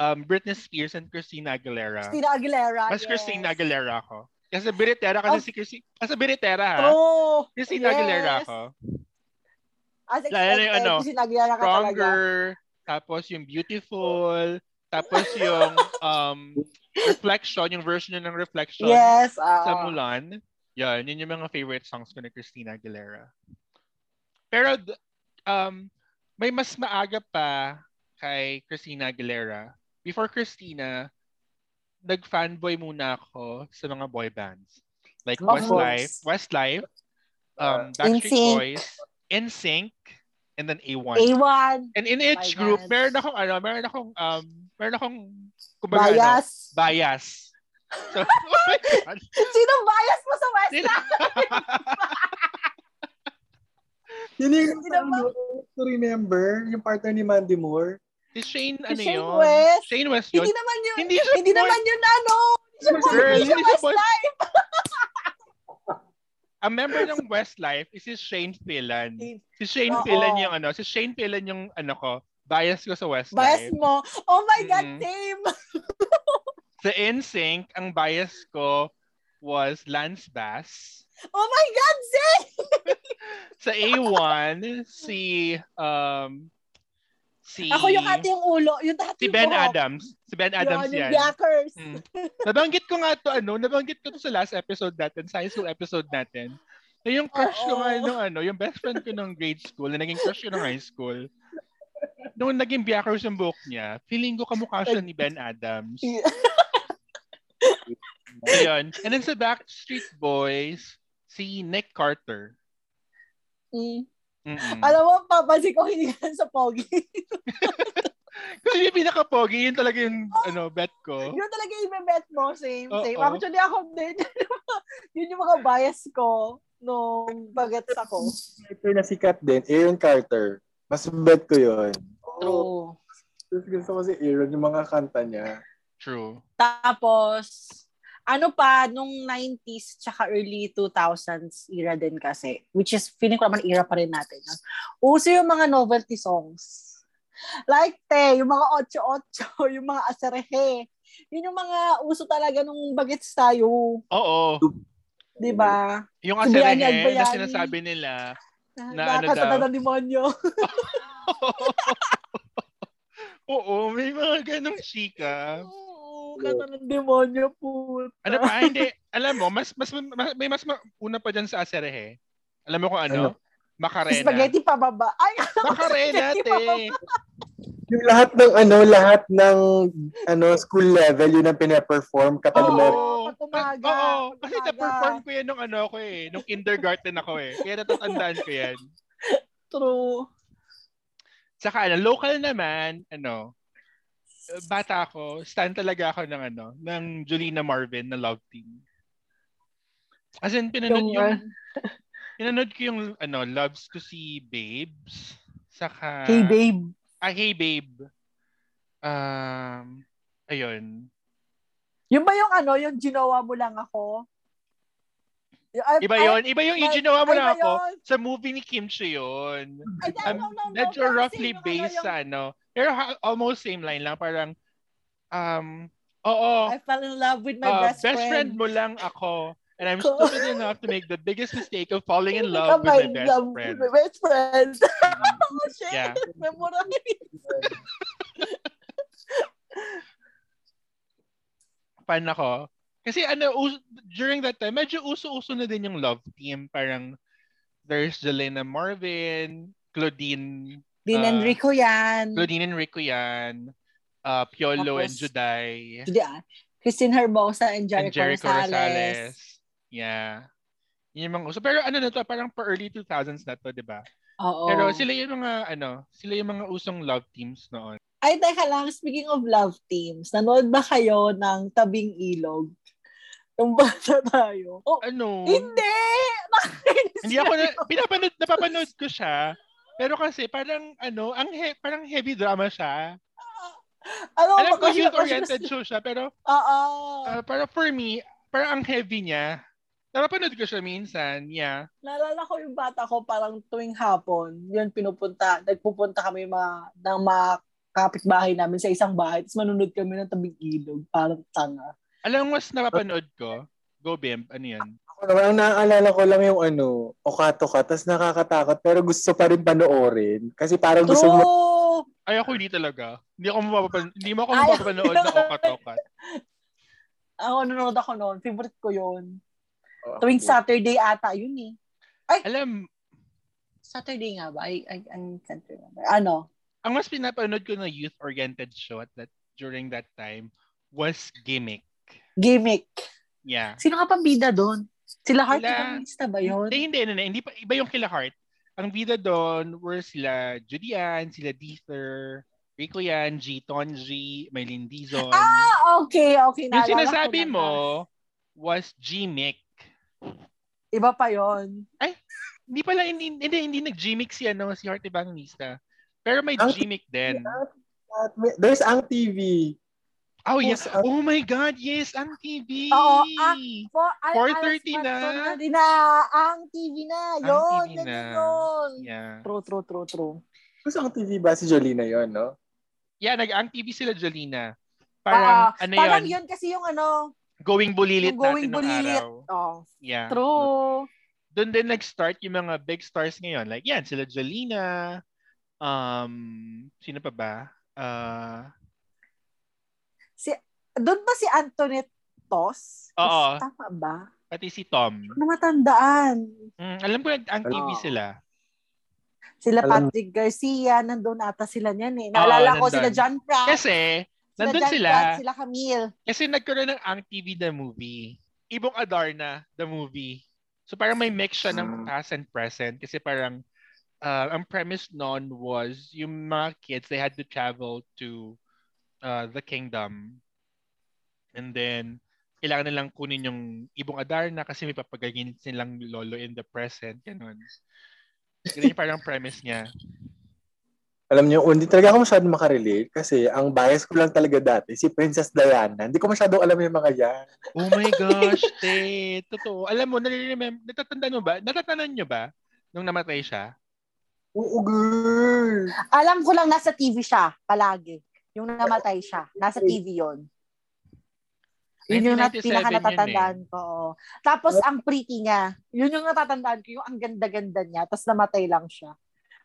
um, Britney Spears and Christina Aguilera. Christina Aguilera. Mas yes. Christina Aguilera ako. Kasi Biritera kasi Oh. si Christina. Kasi Biritera ha. True. Christina Yes. Aguilera ako. As expected, yung ano, Christina Aguilera ka talaga. Stronger. Tapos yung Beautiful. Tapos yung um, Reflection, yung version niya ng Reflection Yes. ah. sa Mulan. Yan, yun yung mga favorite songs ko ni Christina Aguilera. Pero um, may mas maaga pa kay Christina Aguilera. Before Christina, nag-fanboy muna ako sa mga boy bands. Like Westlife. Westlife, um. Backstreet Boys, NSYNC, and then A1. A1. And in each My group, God. meron akong ano, meron akong um, meron akong kumbaga, ano, Bias. bias. So, oh my God. Sinong bias mo sa West? Sino- Yun yung to remember, yung partner ni Mandy Moore. si Shane, ano Shane yun? West. Shane West yun. Hindi naman yun. Hindi Hindi naman yun ano. Hindi siya boy. Girl, Hindi siya. Westlife. Ang member ng Westlife is si Shane Phelan. Si Shane Oo. Phelan yung ano, si Shane Phelan yung ano ko, bias ko sa Bias Westlife. mo. Oh my God, Mm. same. Sa NSYNC, ang bias ko was Lance Bass. Oh my God, same. Sa A1, si um si Ako yung ate yung ulo. Yung dati si Ben Adams. Si Ben Adams Yun, yan. yung Blackers. Mm. Nabanggit ko nga to ano, nabanggit ko to sa last episode natin, sa high school episode natin. Na yung crush ko nga nung ano, yung best friend ko nung grade school, na naging crush ko nung high school. Nung naging biyakers yung buhok niya, feeling ko kamukha siya ni Ben Adams. Ayun. And then sa Backstreet Boys, si Nick Carter. Mm. Mm-mm. Alam mo, papansin ko hindi sa pogi. Kasi yung pinaka-pogi, yun talaga yung ano, bet ko. yun talaga yung bet mo. Same, Oo. same. Actually, ako din. yun yung mga bias ko nung bagets ako. Writer na sikat din, Aaron Carter. Mas bet ko yun. True. Gusto, gusto ko si Aaron, yung mga kanta niya. True. Tapos, ano pa, nung 90s tsaka early 2000s era din kasi, which is, feeling ko naman era pa rin natin. yun. Uso yung mga novelty songs. Like, te, yung mga 8-8, yung mga asarehe. Yun yung mga uso talaga nung bagets tayo. Oo. Di ba? Yung Bayani aserehe na sinasabi nila, Na ano Nakakasata daw? ng demonyo. Oo, may mga ganong chika. Kata ng demonyo po. Ano pa, hindi. Alam mo, mas, mas, mas may mas ma- una pa dyan sa aserehe. Alam mo kung ano? Ano? Macarena. Spaghetti pababa. Ay, Macarena, te. pababa. Yung lahat ng ano, lahat ng ano school level yun ang pina-perform kapag. Pag umaga, Oo. pag Kasi na-perform ko yan nung ano ko eh. Nung kindergarten ako eh. Kaya natatandaan ko yan. True. Saka ano, local naman, ano, bata ako, stand talaga ako ng ano, ng Julina Marvin na love team. As in, pinanood Yung, yung, ah, pinanood ko yung, ano, loves ko si Babes. Saka, Hey, babe. Ah, Hey Babe. Um, ayun. Yung ba yung ano, yung ginawa mo lang ako? Iba yon Iba yung ay- ginawa mo iba ako yun. sa movie ni Kim Chiu yun. Ay, Um, no, no, no, medyo pero roughly based sa ano. Pero ha- almost same line lang. Parang, um, oo, I fell in love with my uh, best, friend. mo lang ako. And I'm stupid enough to make the biggest mistake of falling in love with my my best love friend. with my best friend. Mm, oh, shit. Yeah. Memorize. Fan ako. Kasi ano, us- during that time, medyo uso-uso na din yung love team. Parang, there's Jelena Marvin, Claudine, Din Ah. Enrico yan. Claudine and Rico yan, uh, Piolo and Tapos, Juday, Hindi ah. Christine Hermosa and and Jericho, Jericho Rosales. Rosales. Yeah. Yun yung mga uso. Pero ano na to, parang pa early 2000s na to, di ba? Oo. Pero sila yung mga, ano, sila yung mga usong love teams noon. Ay, teka lang. Speaking of love teams, nanood ba kayo ng Tabing Ilog? Yung bata tayo. Oh, Ano? hindi! Hindi ako na, pinapanood, napapanood ko siya. Pero kasi parang, ano, ang he- parang heavy drama siya. Ano, Alam ko youth-oriented show siya, pero Oo. uh, para for me, parang ang heavy niya. Napapanood ko siya minsan, yeah. Naalala ko yung bata ko parang tuwing hapon, yun pinupunta, nagpupunta kami ma, ng mga kapitbahay namin sa isang bahay, tapos manunod kami ng tabing ilog, parang tanga. Alam mo, mas napapanood ko, Go Bimp, ano yan? Ako naman, ang naaalala ko lang yung ano, Okato ka, tapos nakakatakot, pero gusto pa rin panoorin. Kasi parang gusto mo, True! Ay, ako hindi talaga. Hindi ako mapapan hindi mo ako Ay, mapapanood na okat-okat. Ako, nanonood ako noon. Favorite ko yun. Oh, Tuwing Saturday ata yun eh. Alam, Saturday nga ba? I, I, I can't remember. Ano? Ang mas pinapanood ko na youth-oriented show at that during that time was Gimmick. Gimmick. Yeah. Sino ka pang bida doon? Sila Heart Sila- Evangelista ba yun? Hindi, hindi, hindi, hindi, pa, iba yung kila Heart. Ang bida doon were sila Julian, sila Deether, Rico Yan, G. Tonji, Maylin Dizon. Ah, okay, okay. yung sinasabi na. mo was G-Mick. Iba pa yon. Hindi pala, hindi, hindi, hindi nag-G-Mick si, ano, si Heart Evangelista. Pero may G-Mick din. There's ang TV. Oh, yeah. Who's ang- Oh my God, yes, ang TV. Oo, ah, For, 4:30 na. Na. Ang TV na. Ang Yun, TV yun, na. yun. Yeah. True, true, true, true. Who's ang TV ba? Si Jolina yon no? Yeah, nag-ang TV sila, Jolina. Ah, Parang, ano parang yun, yun kasi yung ano, going bulilit yung going natin bulilit. araw. Oh, Yeah. true. Doon din nag-start yung mga big stars ngayon. Like, yan, sila Jolina. Um, sino pa ba? Uh, Doon ba si Antoinette Tos? Oo. Is- Tama ba? pati si Tom. Ano matandaan? Mm, alam ko ang TV Oo. sila. Sila Alam- Patrick Garcia, nandun ata sila niyan eh. Naalala ko nandun. sila John Pratt. Kasi, sila nandun John sila. Pratt, sila Camille. Kasi nagkaroon ng Ang TV the movie. Ibong Adarna the movie. So parang may mix siya ng Mm. past and present kasi parang uh, ang premise noon was yung mga kids they had to travel to uh, the kingdom and then kailangan nilang kunin yung Ibong Adarna kasi may papagagin silang lolo in the present. Ganun. Ganun yung parang premise niya. Alam niyo, hindi talaga ako masyadong makarelate kasi ang bias ko lang talaga dati, si Princess Diana. Hindi ko masyadong alam yung mga yan. Oh my gosh, te. Totoo. Alam mo, nare-remember, natatandaan mo ba? Natatandaan nyo ba nung namatay siya? Oo, girl! Alam ko lang nasa TV siya palagi. Yung namatay siya. Nasa TV yon. Yun yung nat- 1997 pinaka yun natatandaan ko. Tapos ang pretty niya, yun yung natatandaan ko, yung ang ganda-ganda niya, tapos namatay lang siya.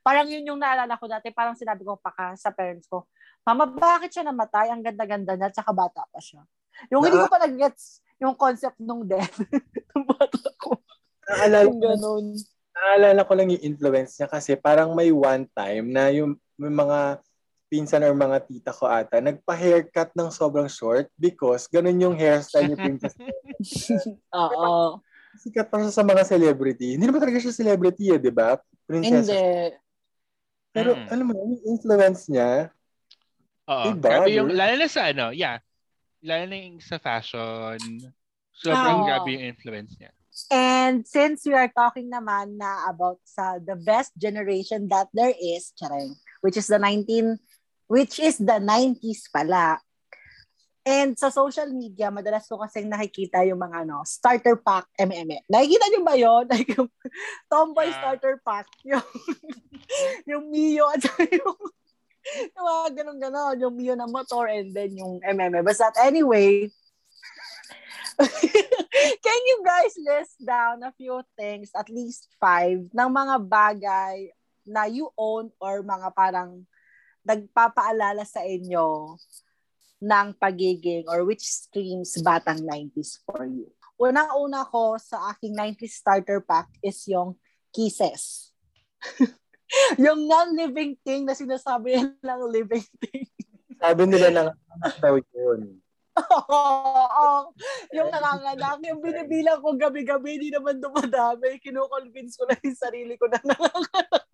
Parang yun yung naalala ko dati, parang sinabi ko pa ka sa parents ko, Mama, bakit siya namatay? Ang ganda-ganda niya, tsaka bata pa siya. Yung hindi ko pa nag-gets yung concept nung death. Nung bata ko. Naalala, Yung ganun. naalala ko lang yung influence niya kasi parang may one time na yung may mga pinsan or mga tita ko ata, nagpa-haircut ng sobrang short because ganun yung hairstyle ni Princess. Oo. Sikat pa siya sa mga celebrity. Hindi naman talaga siya celebrity eh, di ba? Princess. Hindi. Pero Mm. alam mo, yung influence niya, Oo. Diba, Grabe yung, lalo na sa ano, yeah. Lalo na yung sa fashion. Sobrang Oo. grabe yung influence niya. And since we are talking naman na about sa the best generation that there is, charing, which is the 19 which is the 90s pala. And sa social media, madalas ko kasing nakikita yung mga ano, starter pack MM. Nakikita niyo ba yun? Like yung tomboy Yeah. starter pack. Yung, yung Mio at yung, yung mga ganun-ganon. Yung Mio na motor and then yung MM. Basta anyway, Can you guys list down a few things, at least five, ng mga bagay na you own or mga parang nagpapaalala sa inyo ng pagiging or which streams batang 90s for you? Unang-una ko sa aking 90s starter pack is yung Kisses. yung non-living thing na sinasabi nilang living thing. sabi nila na anak daw yun. Oo. yung nanganganak, yung binibilang ko gabi-gabi, hindi naman dumadami. Kinukonvince ko lang yung sarili ko na nanganganak.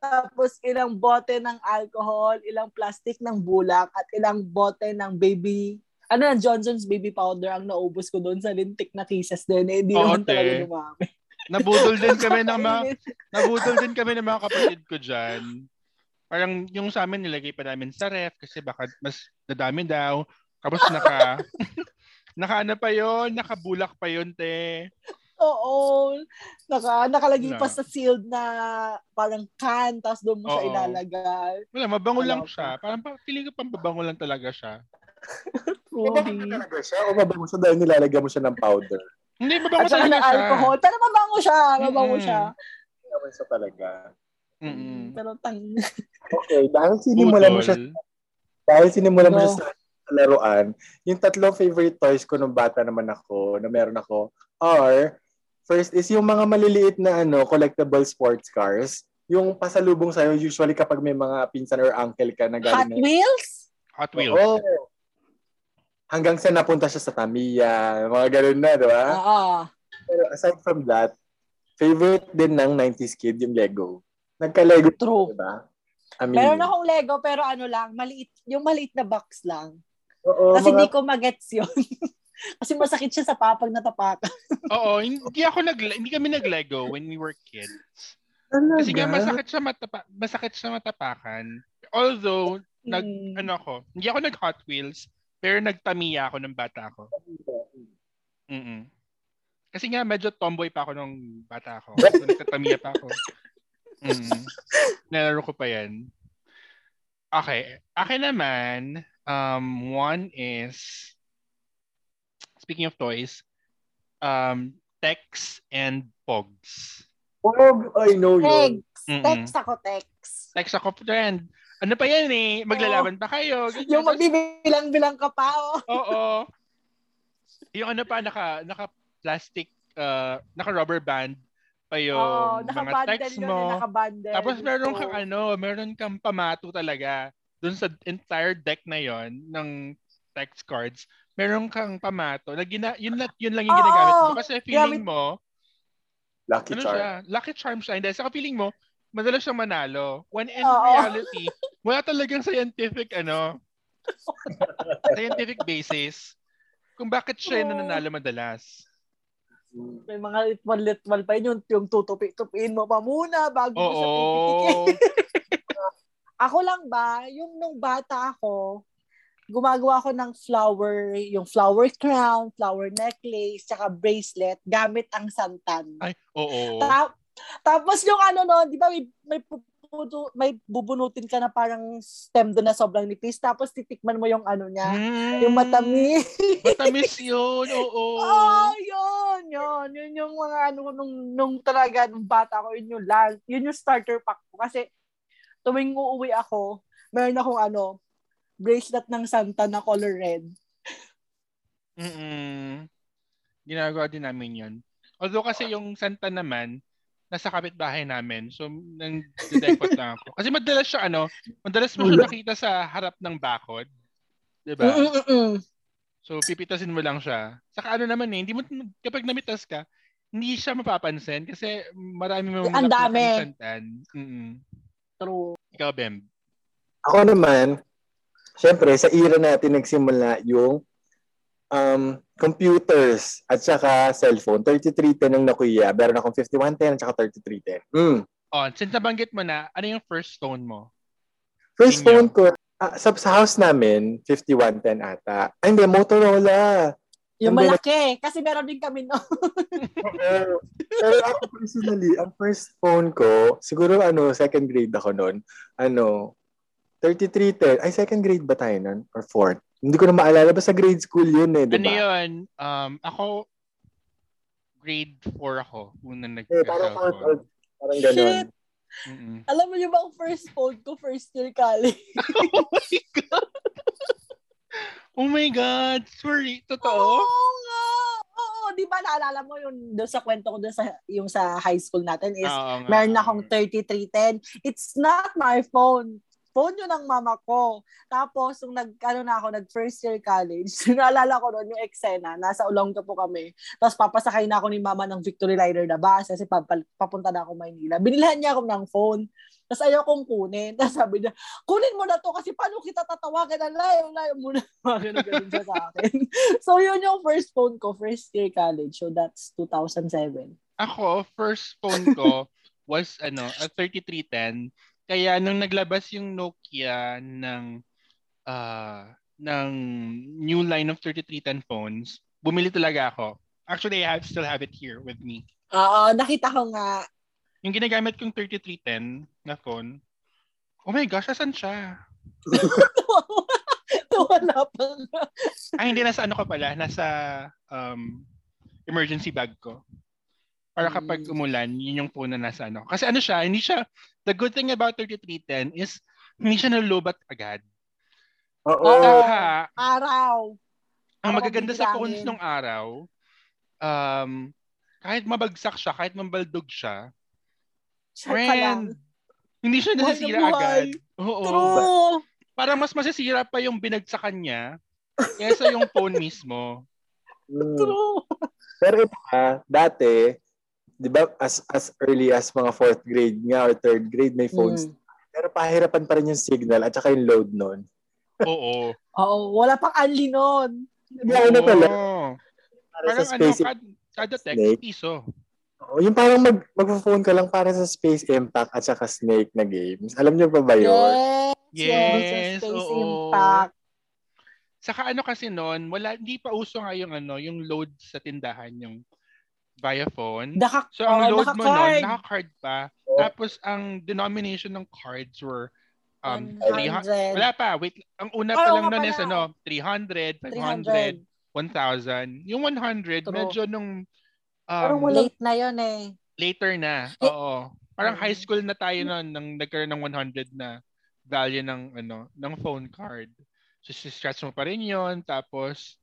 Tapos ilang bote ng alcohol, ilang plastic ng bulak, at ilang bote ng baby, ano na, Johnson's baby powder ang naubos ko doon sa lintik na kisses din. Eh, hindi naman talaga dumami. Nabudol din kami ng mga nabudol din kami ng mga kapatid ko diyan. Parang yung sa amin nilagay pa namin sa ref kasi baka mas dadami daw. Tapos naka naka ano pa yon, nakabulak pa yon te. Oo. Naka, nakalagay Wala. pa sa sealed na parang can, tapos doon mo siya Oo. ilalagay. Wala, mabango lang Wala siya. Parang pa, feeling ko pampabango lang talaga siya. Mabango talaga siya o mabango siya dahil nilalagyan mo siya ng powder. Hindi, mabango At saka talaga ng siya. alcohol. Pero mabango siya. Mabango siya. Hindi naman siya talaga. Mm-mm. Pero tang... Okay, dahil sinimulan mo siya, dahil sinimulan mo No. siya sa, sa laruan, yung tatlong favorite toys ko nung bata naman ako, na meron ako, are First is yung mga maliliit na ano, collectible sports cars. Yung pasalubong sa'yo, usually kapag may mga pinsan or uncle ka na Hot galing na- Wheels? Hot Wheels. Oo. Hanggang sa napunta siya sa Tamiya, mga ganun na, di ba? Oo. Pero aside from that, favorite din ng 90s kid yung Lego. Nagka-Lego, True. di ba? I mean, Meron akong Lego pero ano lang, maliit, yung maliit na box lang. oo, Kasi mga- hindi ko magets yun. Kasi masakit siya sa papag na tapakan. Oo, hindi ako nag hindi kami nag-Lego when we were kids. Talaga? Kasi nga masakit siya matapa masakit siya matapakan. Although nag Hmm. ano ako, hindi ako nag Hot Wheels, pero nagtamiya ako ng bata ako. Mm. Kasi nga medyo tomboy pa ako nung bata ako. So nagtatamiya pa ako. Mm. Nalaro ko pa 'yan. Okay, akin naman, um one is speaking of toys, um Tex and Pogs. Pog, I know yun. Text. Mm-mm. Text ako, text. Tex ako friend. Ano pa yan eh? Maglalaban pa kayo. ganyan. Yung magbibilang-bilang ka pa, oh. Oo. Yung ano pa, naka, naka plastic, uh, naka rubber band pa yung Oo, mga text yun, eh, mo. Tapos meron kang ano, meron kang pamato talaga. Doon sa entire deck na yon ng text cards, meron kang pamato. Na gina, yun, la- yun lang yung Oo, ginagamit mo. Kasi feeling gamit- mo, Lucky ano Charm. siya, lucky charm siya. Hindi, saka feeling mo, madalas siyang manalo. When in Oo. reality, wala talagang scientific, ano, scientific basis kung bakit siya yung Oo. nananalo madalas. May mga litwal-litwal pa yun, yung, yung tutupi-tupiin mo pa muna bago mo siya Oo. Ako lang ba, yung nung bata ako, gumagawa ako ng flower, yung flower crown, flower necklace, tsaka bracelet, gamit ang santan. Ay, oo. Ta- tapos yung ano no, di ba may, may, puputu- may bubunutin ka na parang stem doon na sobrang nipis, tapos titikman mo yung ano niya, Mm, yung matamis. Matamis yun, oo. Oh, yun, yun. Yun yung mga ano, nung, nung talaga, nung bata ko, yun yung, lang, yun yung starter pack ko. Kasi, tuwing uuwi ako, meron akong ano, bracelet ng Santa na color red. Mm-mm. Ginagawa din namin yun. Although kasi yung Santa naman, nasa kapitbahay namin. So, nang didekot lang ako. Kasi madalas siya, ano, madalas mo siya nakita sa harap ng bakod. Diba? Mm-mm-mm. So, pipitasin mo lang siya. Saka ano naman eh, hindi mo, kapag namitas ka, hindi siya mapapansin kasi marami mo Ang dami. santan. Mm-mm. True. Ikaw, Bem. Ako naman, syempre, sa era natin nagsimula yung um, computers at saka cellphone. 3310 ang nakuya. Meron akong 5110 at saka 3310. Mm. Oh, since nabanggit mo na, ano yung first phone mo? First Inyo. phone ko, ah, sa, sa house namin, 5110 ata. Ay, hindi, Motorola. Yung And then- malaki. Kasi meron din kami no. Oo. Pero ako personally, ang first phone ko, siguro ano, second grade ako noon. Ano, 3310. Ay, second grade ba tayo nun? Or fourth? Hindi ko na maalala. Basta grade school yun eh, di Ano yun? Um, ako, grade 4 ako. Una Eh, parang, parang, nag-cellphone. parang ganon. Shit. Mm-mm. Alam mo yung ba ang first phone ko, first year college? oh my God! Oh my God! Sorry, totoo? Oo nga. Oo, di ba naalala mo yung doon sa kwento ko doon sa yung sa high school natin is nga. meron akong 3310. It's not my phone. Phone yun ng mama ko. Tapos, nung nag, ano na ako, nag first year college, naalala ko noon yung eksena, nasa Olongga po kami. Tapos papasakay na ako ni mama ng Victory Liner na bus kasi papal- papunta na ako Maynila. Binilhan niya ako ng phone. Tapos ayaw kong kunin. Tapos sabi niya, kunin mo na to kasi paano kita tatawagan? Ang layo, layo muna. Ganun siya sa akin. so, yun yung first phone ko, first year college. So, that's 2007. Ako, first phone ko was ano, a 3310. Kaya nung naglabas yung Nokia ng ah ng new line of 3310 phones, bumili talaga ako. Actually, I have, still have it here with me. Oo, nakita ko nga. Yung ginagamit kong 3310 na phone, oh my gosh, asan siya? Wala pa nga. Ay, hindi, nasa ano ko pala, nasa um, emergency bag ko. Para kapag Mm. umulan, yun yung phone na nasa ano. Kasi ano siya, hindi siya, the good thing about 3310 is, hindi siya nalubat agad. Oo. Saka, Araw. ang Araw magaganda sa phones nung araw, um, kahit mabagsak siya, kahit mambaldog siya, lang. friend, hindi siya nasisira buhay. agad. Oo. True. Parang mas masisira pa yung binagsakan niya kaysa yung phone mismo. Mm. True. Pero ito ha, dati, di ba, as, as early as mga fourth grade nga or third grade, may phones. Mm. Pero pahirapan pa rin yung signal at saka yung load nun. Oo. Oo, wala pang unli nun. Hindi ano pala, Oo. para Parang sa ano, space, kad, kada text, Snake. piso. Oo, yung parang mag, mag-phone ka lang para sa Space Impact at saka Snake na games. Alam niyo pa ba yun? Yes. Yes, Space oo. Impact. Saka ano kasi noon, wala, hindi pa uso nga yung ano, yung load sa tindahan, yung via phone. Naka, So ang oh, load mo nun, naka-card. pa. Oo. Tapos ang denomination ng cards were um, 300. 100. Wala pa, wait. Ang una Oo pa lang nga nun is ano, 300, 500, 300. 1,000. Yung 100, True. medyo nung um, Parang Late na yun eh. later na. Eh, Oo. Parang Mm. high school na tayo noon nang nagkaroon ng 100 na value ng ano ng phone card. So scratch mo pa rin 'yon tapos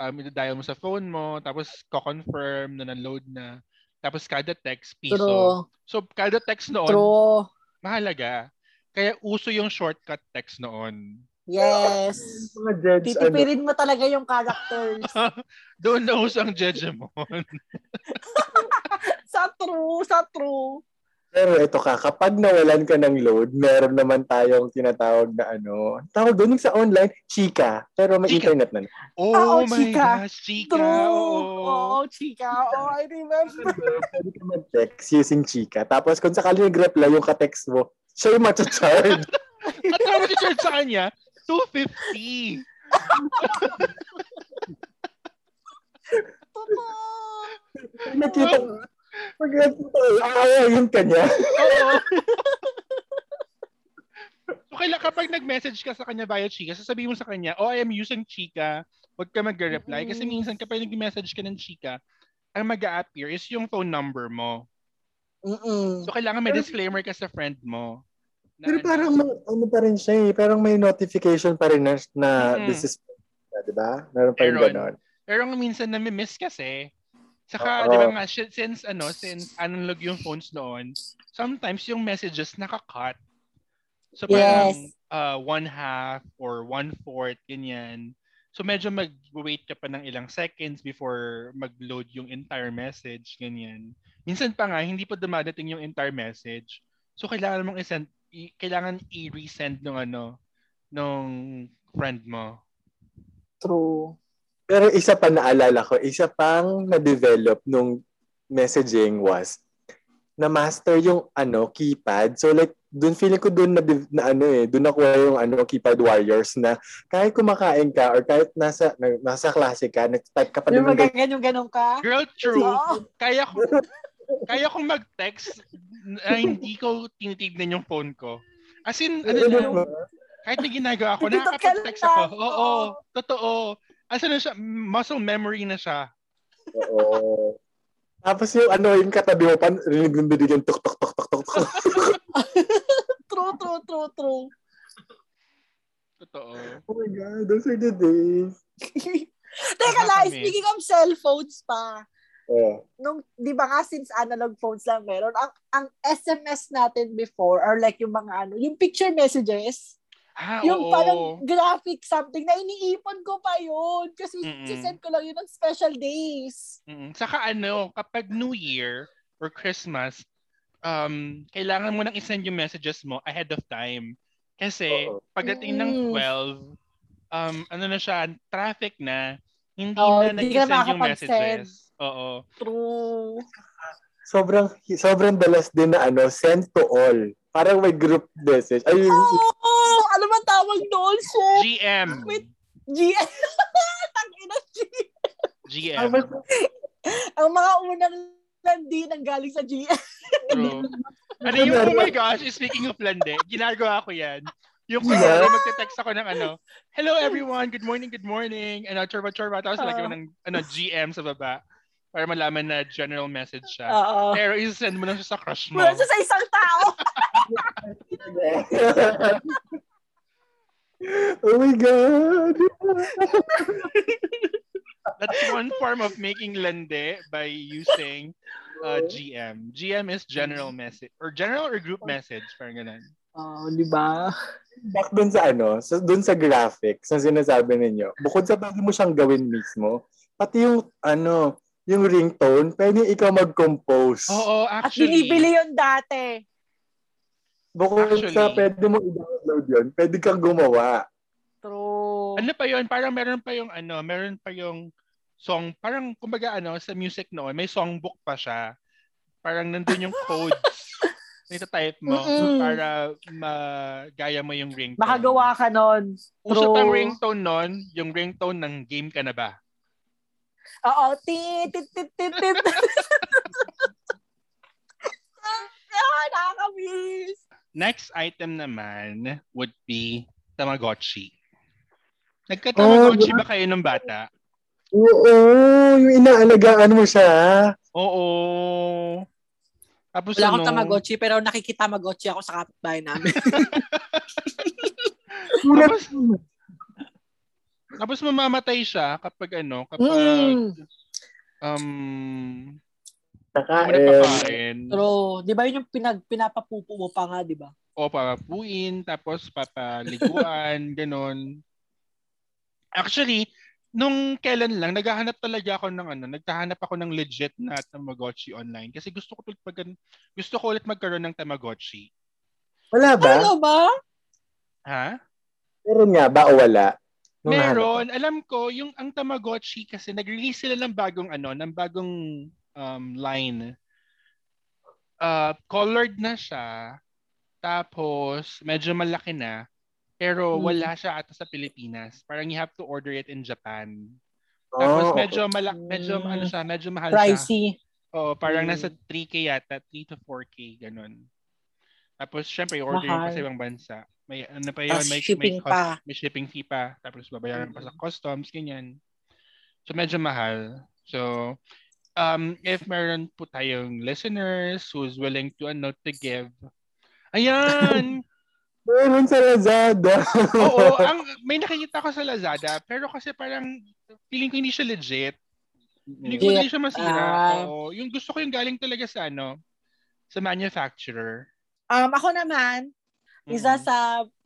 um i-dial mo sa phone mo tapos ko-confirm na na-load na. Tapos kada text piso. True. So kada text noon True. mahalaga. Kaya uso yung shortcut text noon. Yes. Mga judge, ano, Titipirin mo talaga yung characters. Doon na uso ang Jejemon. sa true, sa true. Pero ito ka, kapag nawalan ka ng load, meron naman tayong tinatawag na ano, tawag doon sa online, chika. Pero may Chika. internet na. Oh Oo, my chika. gosh, chika. True. Oo. Oo, chika. Oh, I remember. Pwede ka mag-text using chika. Tapos kung sakali nag-reply yung ka-text mo, siya yung matcha-charge. At ano charge sa kanya? 250. Totoo. Nakita ko, aayayin ka niya. Oo. so, kaila, kapag nag-message ka sa kanya via Chika, sasabihin mo sa kanya, oh, I am using Chika. Huwag ka mag-reply. Kasi Mm. minsan kapag nag-message ka ng Chika, ang mag appear is yung phone number mo. Mm-mm. So, kailangan may disclaimer ka sa friend mo. na Pero ano, parang may, ano pa rin siya eh. Parang may notification pa rin na, na Mm. this is, di ba? Meron pa rin ganon. Pero minsan nami-miss kasi, saka, Oo. di ba nga, shi- since, ano, since analog yung phones noon, sometimes yung messages naka-cut. So parang Yes. uh, one half or one fourth, ganyan. So medyo mag-wait ka pa ng ilang seconds before mag-load yung entire message, ganyan. Minsan pa nga, hindi pa dumadating yung entire message. So kailangan mong i-send, i- kailangan i-resend nung ano, nung friend mo. True. Pero isa pa naalala ko, isa pang na-develop nung messaging was na master yung ano keypad. So like doon feeling ko doon na, na ano eh, doon nakuha yung ano keypad warriors na kahit kumakain ka or kahit nasa na, nasa klase ka, nag-type ka pa Yung din ng ganyan. magaganong-ganon ka. Girl, true. Oo. kaya ko kaya kong mag-text na hindi ko tinitignan yung phone ko. As in, ano lang, kahit may ginagawa ko, nakakapag-text ako. Oo, Oo. totoo. As in, siya, muscle memory na siya. Oo. Tapos yung ano, yung katabi mo pa, rinig ng dinig yung tuk tuk tuk tuk tuk tuk. True, true, true, true. Totoo. Oh my God, those are the days. Teka lang, speaking of cellphones pa, Oh. nung, di ba nga, since analog phones lang meron, ang, ang SMS natin before, or like yung mga ano, yung picture messages, Ah, yung oo. parang graphic something, na iniipon ko pa yun. Kasi Mm-mm. sisend ko lang yun ng special days. Mm, Saka ano, kapag New Year or Christmas, um, kailangan mo nang isend yung messages mo ahead of time. Kasi Oo. pagdating ng Mm. 12, um, ano na siya, traffic na, hindi Oo, na nag-send yung messages. Oo. True. Sobrang, sobrang dalas din na ano, send to all. Parang may group message. Ay, Oh, ba tawag doon? Shit. GM. Wait. GM. Tangina, G- GM. Ang mga unang landi nang galing sa GM. True. Ano yung, oh my gosh, speaking of lande, ginagawa ko yan. Yung kunyari, Yeah. magte-text ako ng ano, hello everyone, good morning, good morning, ano, chorba chorba, tapos lagyan mo ng ano, GM sa baba para malaman na general message siya. Oo. Pero isend mo lang siya sa crush mo. Mula sa isang tao. oh my God. That's one form of making lande by using uh, GM. GM is general message or general or group message, parang ganun. Oh, di ba? Back dun sa ano, sa, dun sa graphics na sinasabi ninyo, bukod sa pwede mo siyang gawin mismo, pati yung ano, yung ringtone, pwede ikaw mag-compose. Oo, At actually. binibili yun dati. Bukod Actually. sa pwede mo i-download yun, pwede kang gumawa. True. Ano pa yun? Parang meron pa yung ano, meron pa yung song, parang kumbaga ano, sa music noon, may songbook pa siya. Parang nandun yung codes. type mo Mm-mm. para magaya mo yung ringtone. Makagawa ka nun. Uso pang ringtone nun, yung ringtone ng game ka na ba? Oo. Tit, tit, tit, tit, tit. ah, nakakamiss. Next item naman would be Tamagotchi. Nagka-Tamagotchi Oh, ba kayo nung bata? Oo, yung inaalagaan mo siya. Oo. Tapos Wala akong ano, Tamagotchi, pero nakikitamagotchi ako sa kapitbahay namin. Tapos, tapos mamamatay siya kapag ano, kapag Mm. um, Nakain. Pero, di ba yun yung pinag, pinapapupo mo pa nga, di ba? O papapuin, tapos papaliguan, ganun. Actually, nung kailan lang, naghahanap talaga ako ng ano, naghahanap ako ng legit na Tamagotchi online. Kasi gusto ko ulit mag, gusto ko ulit magkaroon ng Tamagotchi. Wala ba? Ano ba? Ha? Meron nga ba o wala? Nung nahanap Meron. Alam ko, yung ang Tamagotchi kasi nag-release sila ng bagong ano, ng bagong um, line. Uh, colored na siya. Tapos, medyo malaki na. Pero Hmm. wala siya ata sa Pilipinas. Parang you have to order it in Japan. ko. Tapos Oh, medyo malak medyo Hmm. ano siya, medyo mahal siya. Pricey. Oo, parang Hmm. nasa 3k yata, 3 to 4k ganun. Tapos syempre order yun pa Mahal. sa ibang bansa. May ano pa yun, may shipping may, cost- pa. may shipping fee pa, tapos babayaran pa sa Mm. customs ganyan. So medyo mahal. So um if meron po tayong listeners who's willing to ano to give. Ayan. Meron sa Lazada. Oo, ang may nakikita ko sa Lazada, pero kasi parang feeling ko hindi siya legit. Feeling ko Legit. hindi siya masira. Ah. Oo, yung gusto ko yung galing talaga sa ano, sa manufacturer. Um, ako naman, isa Mm. sa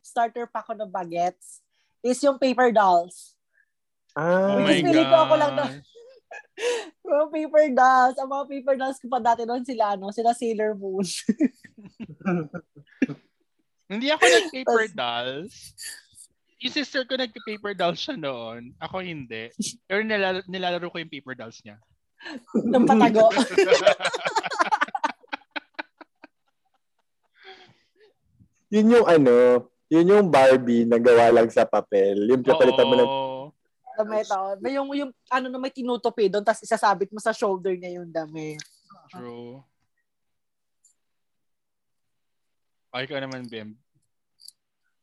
starter pack ko ng bagets is yung paper dolls. ah, Oh my feeling ko ako lang God. na- Yung paper dolls, ang mga paper dolls ko pa dati noon sila, ano, sila Sailor Moon. Hindi ako nag-paper Tas- dolls. Yung sister ko nag-paper dolls siya noon. Ako hindi. Pero nilala- nilalaro ko yung paper dolls niya. ng patago. yun yung ano, yun yung Barbie na gawa lang sa papel. Yung papalitan mo ng. Damit, oh. May yung, yung, ano na may tinutupi doon, tapos isasabit mo sa shoulder niya yung damit. True. Okay ka naman, Bim.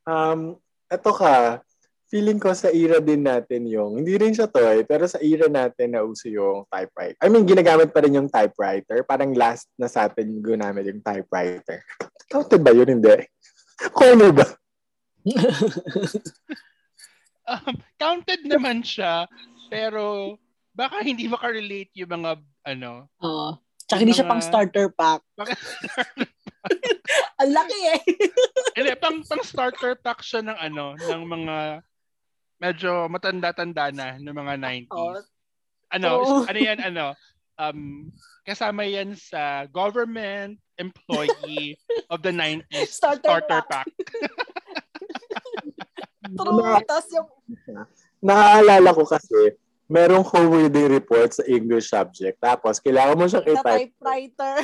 Um, eto ka, feeling ko sa era din natin yung, hindi rin siya toy, pero sa era natin na uso yung typewriter. I mean, ginagamit pa rin yung typewriter. Parang last na sa atin ginamit yung typewriter. Counted ba yun? Hindi. Ano ba? Um, counted naman siya, pero baka hindi makarelate yung mga ano. Oo. Tsaka hindi siya pang starter pack. Baka, Ang laki eh. hindi, pang, pang starter pack siya ng ano, ng mga medyo matanda-tanda na ng mga 90s. Oo. ano, Oo. ano yan, ano, um, kasama yan sa government employee of the 90s Starter starter, pack. pack. True. Tapos yung, Naaalala ko kasi, merong home reading report sa English subject. Tapos, kailangan mo siyang na i-type. typewriter.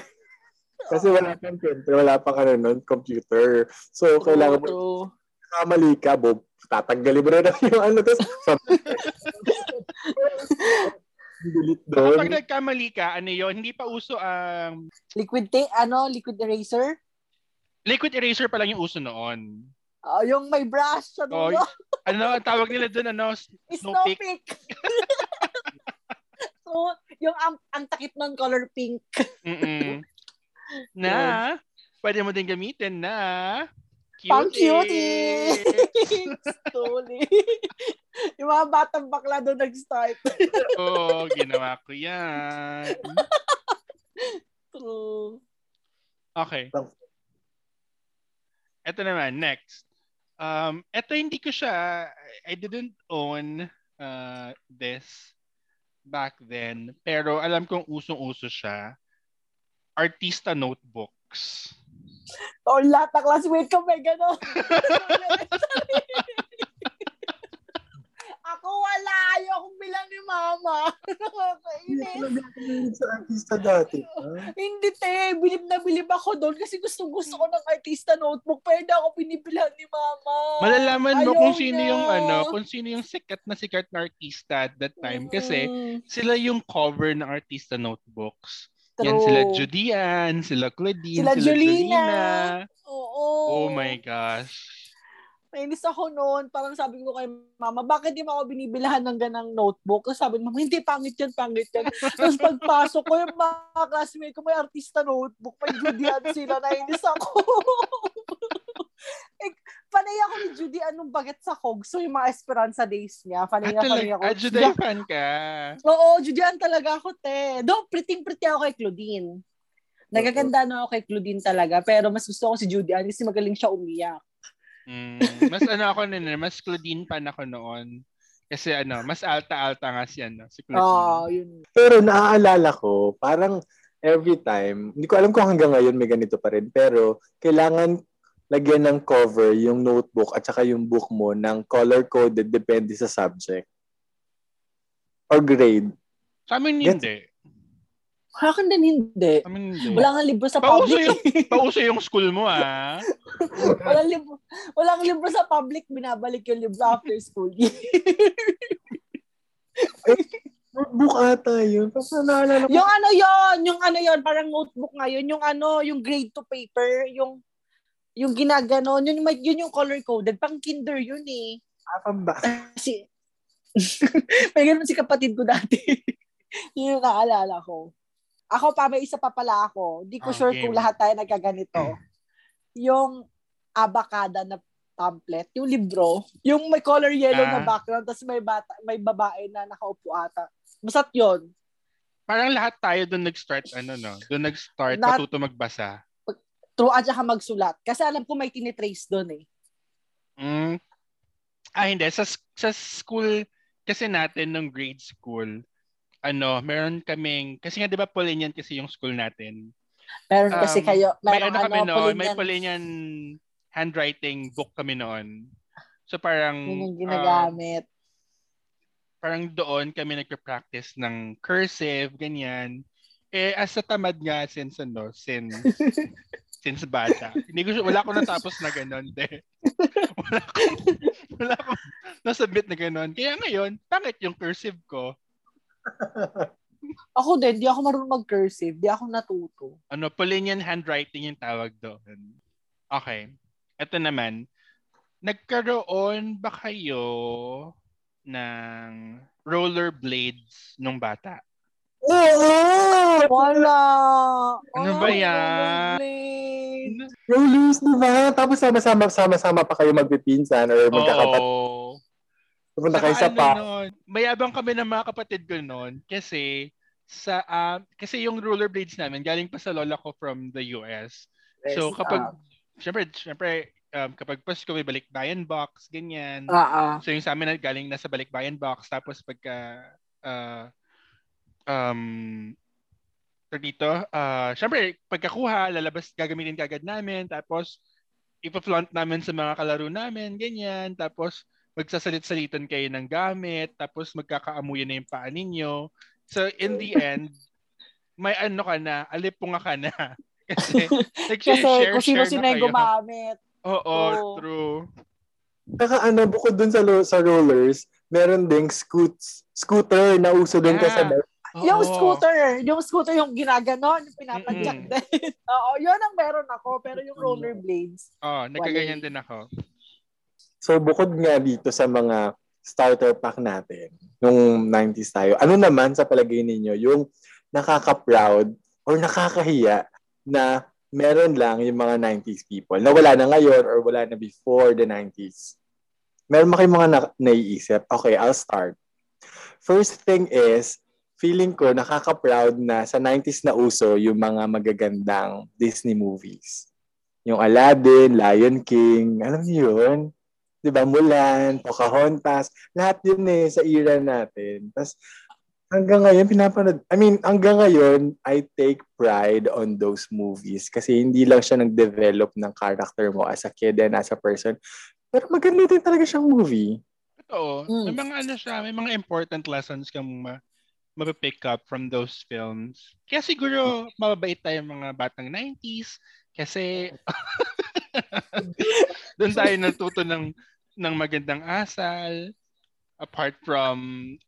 Kasi wala pang printer, wala pang ano nun, computer. So, kailangan mo, True. kamali ka, Bob, tatanggalin mo na lang yung ano. Tapos, delete doon. Kapag nagkamali ka, ano yun, hindi pa uso ang Liquid tape, ano, liquid eraser. liquid eraser pa lang yung uso noon. Oh, yung may brush sa Oh, dulo. ano, ang tawag nila doon, ano, Snow Snow Peak. So, yung ang, ang takip ng color pink. mm na, pwede mo din gamitin na Pang cutie. Totally. Yung mga batang bakla doon nag-start. Oo, ginawa ko yan. True. Okay. Ito naman, next. Um, ito hindi ko siya, I didn't own uh, this back then. Pero alam kong usong-uso siya. Artista notebooks. O, lahat na classmate ko may gano'n. Wala. Ayokong bilang ni mama. Nakakainis. sa artista dati. Hindi te, bilib na bilib ako doon kasi gusto gusto ko ng artista notebook pero hindi ako pinibilang ni mama. Malalaman mo Ayaw kung sino niya. yung ano, kung sino yung sikat na sikat na artista at that time. Kasi Mm, sila yung cover ng artista notebooks. true. Yan sila Judian, sila Claudine, Sila sila, Julina. Julina. Oo. Oh my gosh. Nainis ako noon. Parang sabi ko kay mama, bakit di mo ako binibilahan ng ganang notebook? Tapos sabi mama, hindi, pangit yan, pangit yan. Tapos pagpasok ko, yung mga classmate ko, may artista notebook, may Judian sila, nainis ako. eh, panay ako ni Judy anong baget sa Hog. So, yung mga Esperanza days niya, panay na At panay ako. ah, Juday fan ka. Oo, Judian talaga ako, te. Do, pretty-pretty ako kay Claudine. Nagaganda na ako kay Claudine talaga, pero mas gusto ko si Judian kasi magaling siya umiyak. Mm, mas ano ako nun, eh, mas Claudine fan ako noon. Kasi ano, mas alta-alta nga si, ano, si Claudine. Oo, yun. Pero naaalala ko, parang every time, hindi ko alam kung hanggang ngayon may ganito pa rin, pero kailangan lagyan ng cover yung notebook at saka yung book mo ng color-coded depende sa subject. Or grade. Sa amin Yes. Hindi. Akin din hindi. Sa amin hindi. Wala nga libro sa Pauso public. yung, pauso yung school mo, ah. Walang libro, walang libro sa public, binabalik yung libro after school. Notebook ata yun. Tapos naalala ko. yung ano yon yung ano yon parang notebook ngayon, yung ano, yung grade to paper, yung yung ginaganon, yun, yung may- yun yung color coded. Pang kinder yun eh. Ah, ba? Kasi, may ganun si kapatid ko dati. yun yung naalala ko. Ako pa, may isa pa pala ako. Hindi ko Ah, sure game. kung lahat tayo nagkaganito. yung abakada na pamphlet, yung libro, yung may color yellow na Ah. background, tapos may bata, may babae na nakaupo ata. Basta't yun. Parang lahat tayo doon nag-start, ano, no? Doon nag-start, Lahat- matuto magbasa. True at saka magsulat. Kasi alam ko may tinitrace doon eh. Mm. Ah, hindi. Sa, sa school kasi natin, nung grade school, ano, meron kaming, kasi nga di ba Polinian kasi yung school natin. Meron kasi Um, kayo, May meron ano kami noon, Polinian. may Polinian handwriting book kami noon. So parang, Yun yung ah, ginagamit. parang doon kami nagpa-practice ng cursive, ganyan. Eh, as a tamad nga since ano, since, since bata. Hindi ko, wala ko natapos na ganun, de. wala ko, wala ko nasubmit na ganun. Kaya ngayon, pangit yung cursive ko. Ako din, di ako marunong mag-cursive. Di ako natuto. Ano, Polinian handwriting yung tawag doon. Okay. Ito naman, nagkaroon ba kayo ng rollerblades nung bata? Oo! Wala! Ano Oh, ba yan? Rollers, di ba? Tapos sama-sama, sama-sama pa kayo magpipinsan or magkakapat. Oo. Pupunta kayo sa ano pa. nun, mayabang kami ng mga kapatid ko noon kasi sa ah, kasi yung rollerblades namin galing pa sa lola ko from the US. So kapag syempre syempre um, kapag Pasko may balikbayan box ganyan. Ah. So yung sa amin na galing nasa balikbayan box tapos pagka ah, um dito, ah syempre pagkakuha lalabas gagamitin kagad namin tapos ipa-flaunt namin sa mga kalaro namin ganyan tapos magsasalit-salitan kayo ng gamit tapos magkakaamuyan na yung paa ninyo. So in the end may ano ka na, alipunga ka na. Kasi Kasi nag-share kung sino-sino na yung kayo. gumamit. Oo, Oo. true. Saka ano, bukod dun sa, lo- sa rollers, meron ding scoots, scooter na uso dun Yeah. kasabay. Yung Oo. scooter, yung scooter yung ginaganon, yung pinapadyak din. Oo, yun ang meron ako. Pero yung rollerblades, Oo, nagkaganyan din ako. So bukod nga dito sa mga starter pack natin, nung 90s tayo, ano naman sa palagay ninyo yung nakaka-proud or nakakahiya na meron lang yung mga 90s people na wala na ngayon or wala na before the 90s? meron ba kayong mga na- naiisip? Okay, I'll start. First thing is, feeling ko nakaka-proud na sa 90s na uso yung mga magagandang Disney movies. Yung Aladdin, Lion King, alam niyo yun? Di ba? Mulan, Pocahontas, lahat yun eh sa era natin. Tapos hanggang ngayon, pinapanood. I mean, hanggang ngayon, I take pride on those movies kasi hindi lang siya nag-develop ng character mo as a kid and as a person. Pero maganda din talaga siyang movie. Totoo. Mm. May mga ano siya, may mga important lessons kang ma mapipick up from those films. Kaya siguro mababait tayo mga batang 90s kasi doon tayo natuto ng ng magandang asal apart from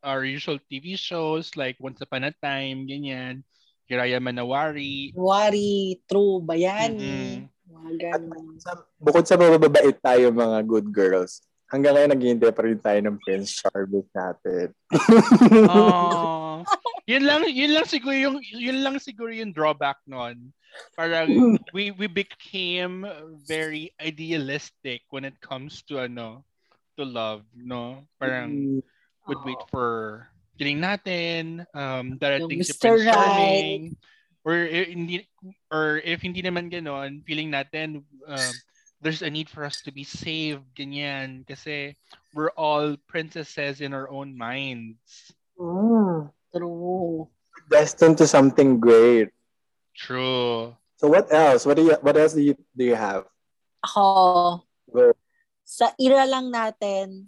our usual TV shows like Once Upon a Time, ganyan. Hiraya Manawari. Wari, true, bayani. Mhm. Mga ganun. Sa, bukod sa mababait tayo mga good girls, hanggang ngayon naghihintay pa rin tayo ng Prince Charming natin. Oh. yun lang yun lang siguro yung yun lang siguro yung drawback noon. Parang we we became very idealistic when it comes to ano to love, no? Parang would wait for kiling natin, um, darating si. Prince Right. Charming, or if hindi, or if hindi naman ganon, feeling natin, um, there's a need for us to be saved, ganyan, kasi we're all princesses in our own minds. Mm. True. Destined to something great. True. So what else? What do you what else do you do you have? Ako, Go. sa era lang natin,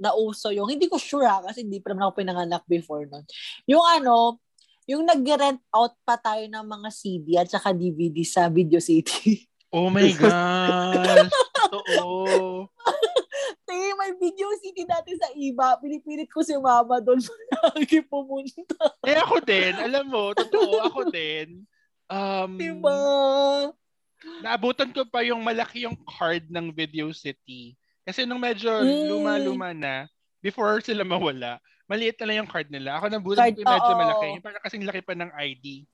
nauso yung, hindi ko sure ha, kasi hindi pa naman ako pinanganak before nun. Yung ano, yung nag-rent out pa tayo ng mga CD at saka DVD sa Video City. Oh my gosh. Totoo. Video City dati sa iba. Pinipilit ko si mama doon lagi pumunta. Eh ako din, alam mo, totoo, ako din. Um, Diba? naabutan ko pa yung malaki yung card ng Video City. Kasi nung medyo Mm. luma-luma na, before sila mawala, maliit na lang yung card nila. Ako nabutan ko yung medyo malaki. Yung parang kasing laki pa ng ID.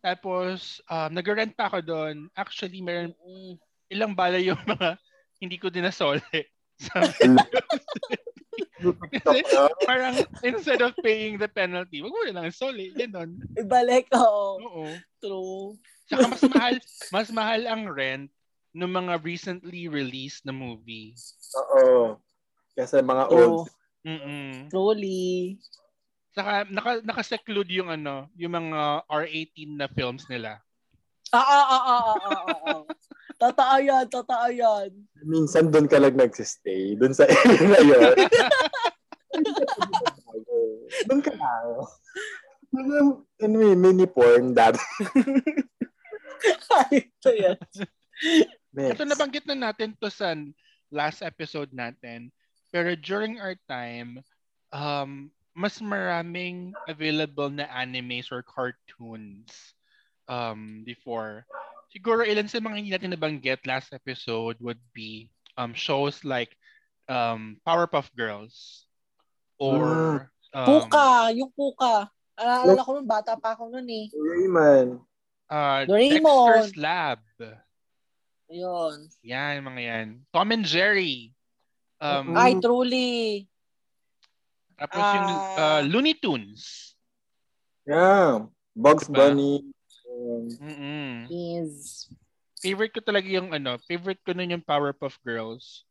Tapos, um, nag-rent pa ako doon. Actually, meron ilang bala yung mga hindi ko din nasole. Sabi, kasi parang instead of paying the penalty, wag mo na lang isole. Ganon. Ibalik, oo. Oo. True. Tsaka mas mahal, mas mahal ang rent ng mga recently released na movie. Oo. Kasi mga True. old. Mm-mm. Truly. Saka naka, naka-seclude yung ano, yung mga R18 na films nila. Ah, ah, ah, ah, ah, ah, ah, ah. Totoo yan, totoo yan. Minsan doon ka lang nagsistay. Doon sa area na yun. doon ka lang. Anyway, mini porn dati. Ay, ito yan. Ito nabanggit na natin to sa last episode natin. Pero during our time, um, mas maraming available na animes or cartoons um, before. Siguro ilan sa mga hindi natin nabanggit last episode would be um, shows like um, Powerpuff Girls or um, Puka, yung puka. Alala ko nung bata pa ako nun eh. Rayman. uh, Doraemon. Dexter's Lab. Ayun. Yan, mga yan. Tom and Jerry. Um, Ay, truly. Tapos yung Ah. uh, Looney Tunes. Yeah. Bugs Diba? Bunny. Mm-mm. Is. Favorite ko talaga yung ano, favorite ko nun yung Powerpuff Girls.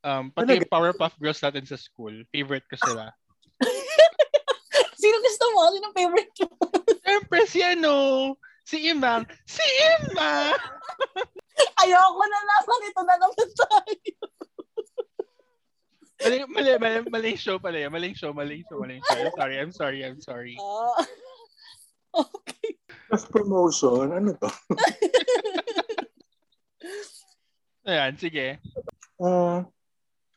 Um, pati Talaga? yung Powerpuff Girls natin sa school, favorite ko sila. Sino gusto mo? Sino favorite mo? Siyempre si ano, si Imang, si Ima! Ayoko na nasa nito na naman tayo. Mali, mali, mali, mali show pala yan. Maling show, maling show, maling show. I'm sorry, I'm sorry, I'm sorry. Ah. okay. Plus promotion. Ano to? Ayan, sige. Uh,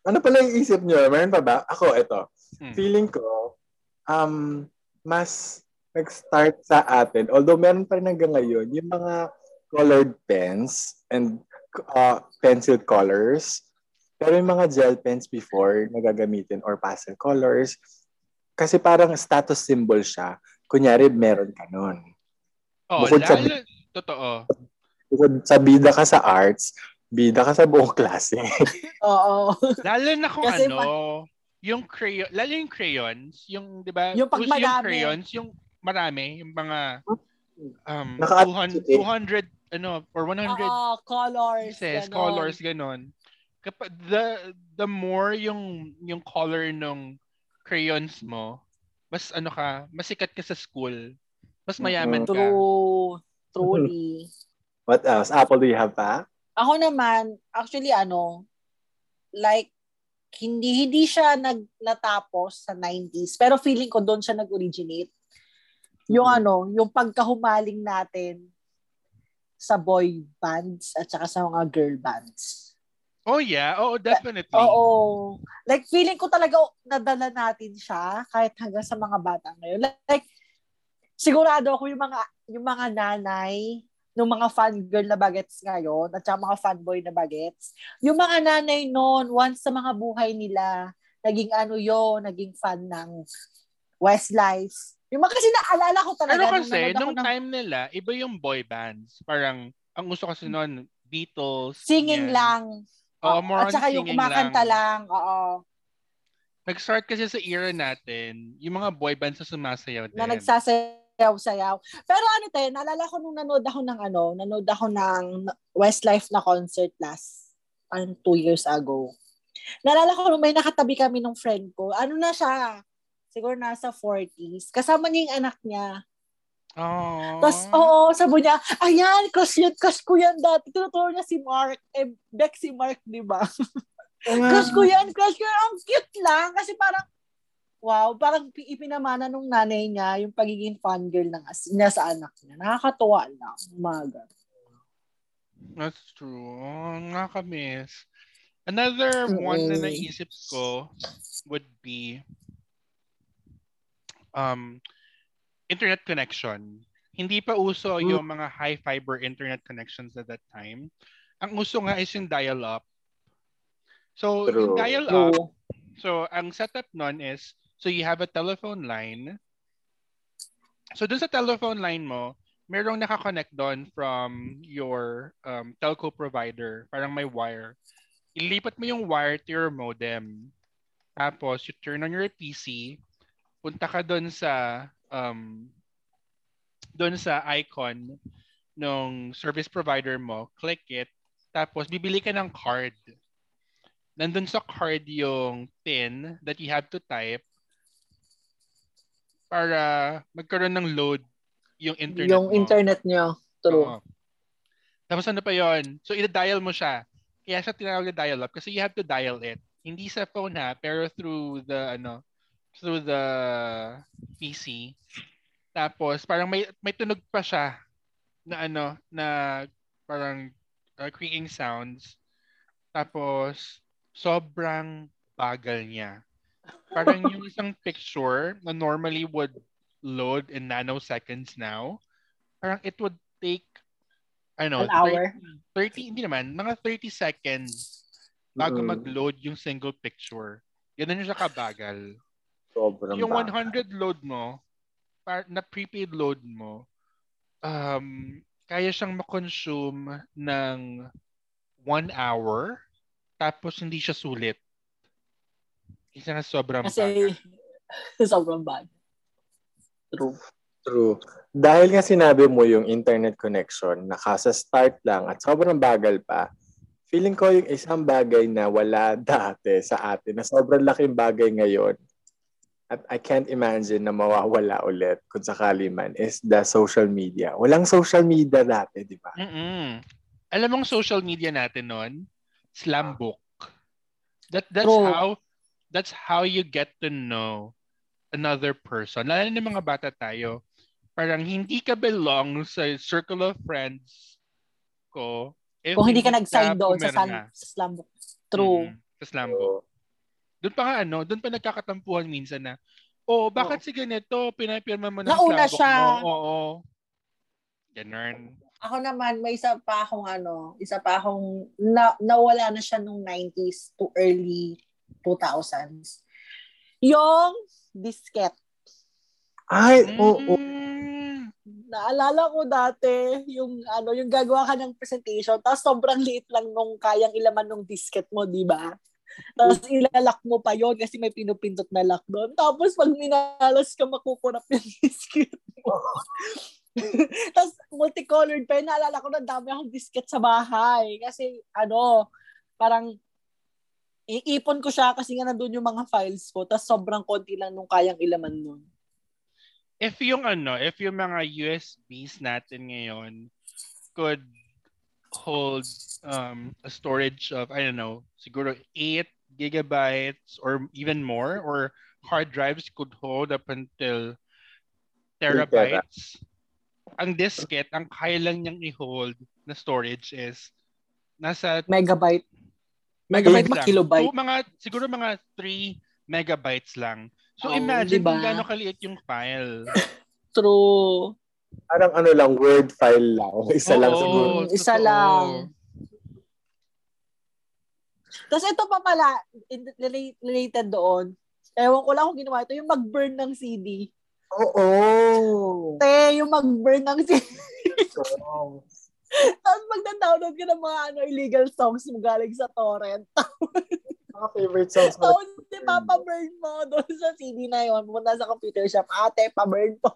ano pala yung isip nyo? Meron pa ba? Ako, ito. Hmm. Feeling ko, um, mas nag-start sa atin, although meron pa rin hanggang ngayon, yung mga colored pens and uh, pencil colors. Pero yung mga gel pens before nagagamitin or pastel colors, kasi parang status symbol siya. Kunyari, meron ka nun. Oh, Bukod sa- lalo, totoo. Bukod sa bida ka sa arts, Bida ka sa buong klase. Oo. Lalo na kung Kasi ano, yung crayon, lalo yung crayons, yung, di ba? Yung pag yung crayons, yung marami, yung mga um, Naka- 200, 200, ano, or 100 Oo, colors. pieces, ganon. colors, ganon. Kapag, the, the more yung, yung color ng crayons mo, mas ano ka, mas sikat ka sa school. Mas mayaman ka. True. Truly. What else? Apple, do you have pa? Ako naman, actually ano, like, hindi hindi siya nag natapos sa 90s, pero feeling ko doon siya nag-originate. Yung Mhm. ano, yung pagkahumaling natin sa boy bands at saka sa mga girl bands. Oh yeah, oh definitely. Oo. Like, feeling ko talaga nadala natin siya kahit hanggang sa mga bata ngayon. Like, sigurado ako yung mga yung mga nanay ng mga fangirl na bagets ngayon at saka mga fanboy na bagets. Yung mga nanay noon, once sa mga buhay nila, naging ano yo, naging fan ng Westlife. Yung mga kasi naalala ko talaga. Nung kasi, ako nung ng time nila, iba yung boy bands. Parang, ang gusto kasi noon, Beatles. Singing yan. lang. Oo, Oo, more at saka yung kumakanta lang. lang. Oo. Nag-start kasi sa era natin, yung mga boy bands na sumasayaw din. na nagsasayaw-sayaw. Pero ano tayo, naalala ko nung nanood ako ng ano, nanood ako ng Westlife na concert last, ano, two years ago. Naalala ko nung may nakatabi kami ng friend ko, ano na siya, siguro nasa 40s. Kasama niya yung anak niya. Oh. Tapos, oo, sabi niya, ayan, crush yun, crush ko yan dati. Tinuturo niya si Mark. Eh, Beck si Mark, di ba? crush ko yan, crush ko yan. Ang cute lang. Kasi parang, wow, parang pi- ipinamana nung nanay niya yung pagiging fangirl ng as- niya sa anak niya. Nakakatuwa lang. Umaga. That's true. Nakakamiss. Another one na naisip ko would be um internet connection. Hindi pa uso Mm. yung mga high fiber internet connections at that time. Ang uso nga is yung dial-up. So, yung True. dial-up, True. so ang setup nun is, so you have a telephone line. So dun sa telephone line mo, merong nakakonect doon from your um, telco provider. Parang may wire. Ilipat mo yung wire to your modem. Tapos, you turn on your PC. Punta ka doon sa um, doon sa icon ng service provider mo. Click it. Tapos, bibili ka ng card. Nandun sa card yung PIN that you have to type para magkaroon ng load yung internet yung mo. internet niyo. True. Oo. Tapos ano pa yon? So, i-dial mo siya. Kaya siya tinawag na dial up kasi you have to dial it. Hindi sa phone ha, pero through the, ano, through the PC. Tapos, parang may, may tunog pa siya na ano, na parang uh, creaking sounds. Tapos, sobrang bagal niya. Parang yung isang picture na normally would load in nanoseconds now, parang it would take, I don't know, An hour. 30, 30 hindi naman, mga 30 seconds bago Mm. mag-load yung single picture. Ganun siya kabagal. Sobrang yung baka. 100 load mo, par, na prepaid load mo, um, kaya siyang makonsume ng one hour, tapos hindi siya sulit. Isa na sobrang Kasi, bagal. sobrang bad. True. True. Dahil nga sinabi mo yung internet connection, nakasa start lang at sobrang bagal pa, feeling ko yung isang bagay na wala dati sa atin, na sobrang laking bagay ngayon, at I can't imagine na mawawala ulit kung sakali man, is the social media. Walang social media dati, di ba? Mm-mm. Alam mong social media natin noon, slam book. That that's True. how that's how you get to know another person. Lalo na mga bata tayo. Parang hindi ka belong sa circle of friends ko. if Kung hindi ka nag-sign doon sa, pumirma. sal- sa slam book. True. Mm, sa slam book. Doon pa nga ano, doon pa nagkakatampuhan minsan na, oh, bakit si ganito, pinapirma mo ng Nauna slam book siya. mo? Oo. Ganun. Ako naman, may isa pa akong ano, isa pa akong na, nawala na siya nung 90s to early 2000s. Yung disket. Ay, oo. Mm. Naalala ko dati, yung ano, yung gagawa ka ng presentation, tapos sobrang liit lang nung kayang ilaman ng disket mo, di ba? Tapos ilalak mo pa yon kasi may pinupindot na lock doon. Tapos pag minalas ka, makukurap yung disket mo. Tapos multicolored pa yun. Naalala ko na dami akong disket sa bahay. Kasi ano, parang iipon ko siya kasi nga nandun yung mga files ko. Tapos sobrang konti lang nung kayang ilaman nun if yung ano, if yung mga USBs natin ngayon could hold um, a storage of, I don't know, siguro 8 gigabytes or even more, or hard drives could hold up until terabytes. Ang diskette, ang kaya lang niyang i-hold na storage is nasa megabyte. Megabyte ba kilobyte? So, mga, siguro mga 3 megabytes lang. So oh, imagine diba? kung gaano kaliit yung file. True. Parang ano lang, word file lang. Isa Oo, lang siguro. Isa totoo. lang. Tapos ito pa pala, in- related doon. Ewan ko lang kung ginawa ito, yung mag-burn ng CD. Oo. Te, yung mag-burn ng CD. Oh. Tapos magda-download ka ng mga ano, illegal songs mo galing sa torrent. Mga favorite songs mo. Tapos di papaburn mo doon sa CD na yun. Pumunta sa computer shop. Ate, paburn po.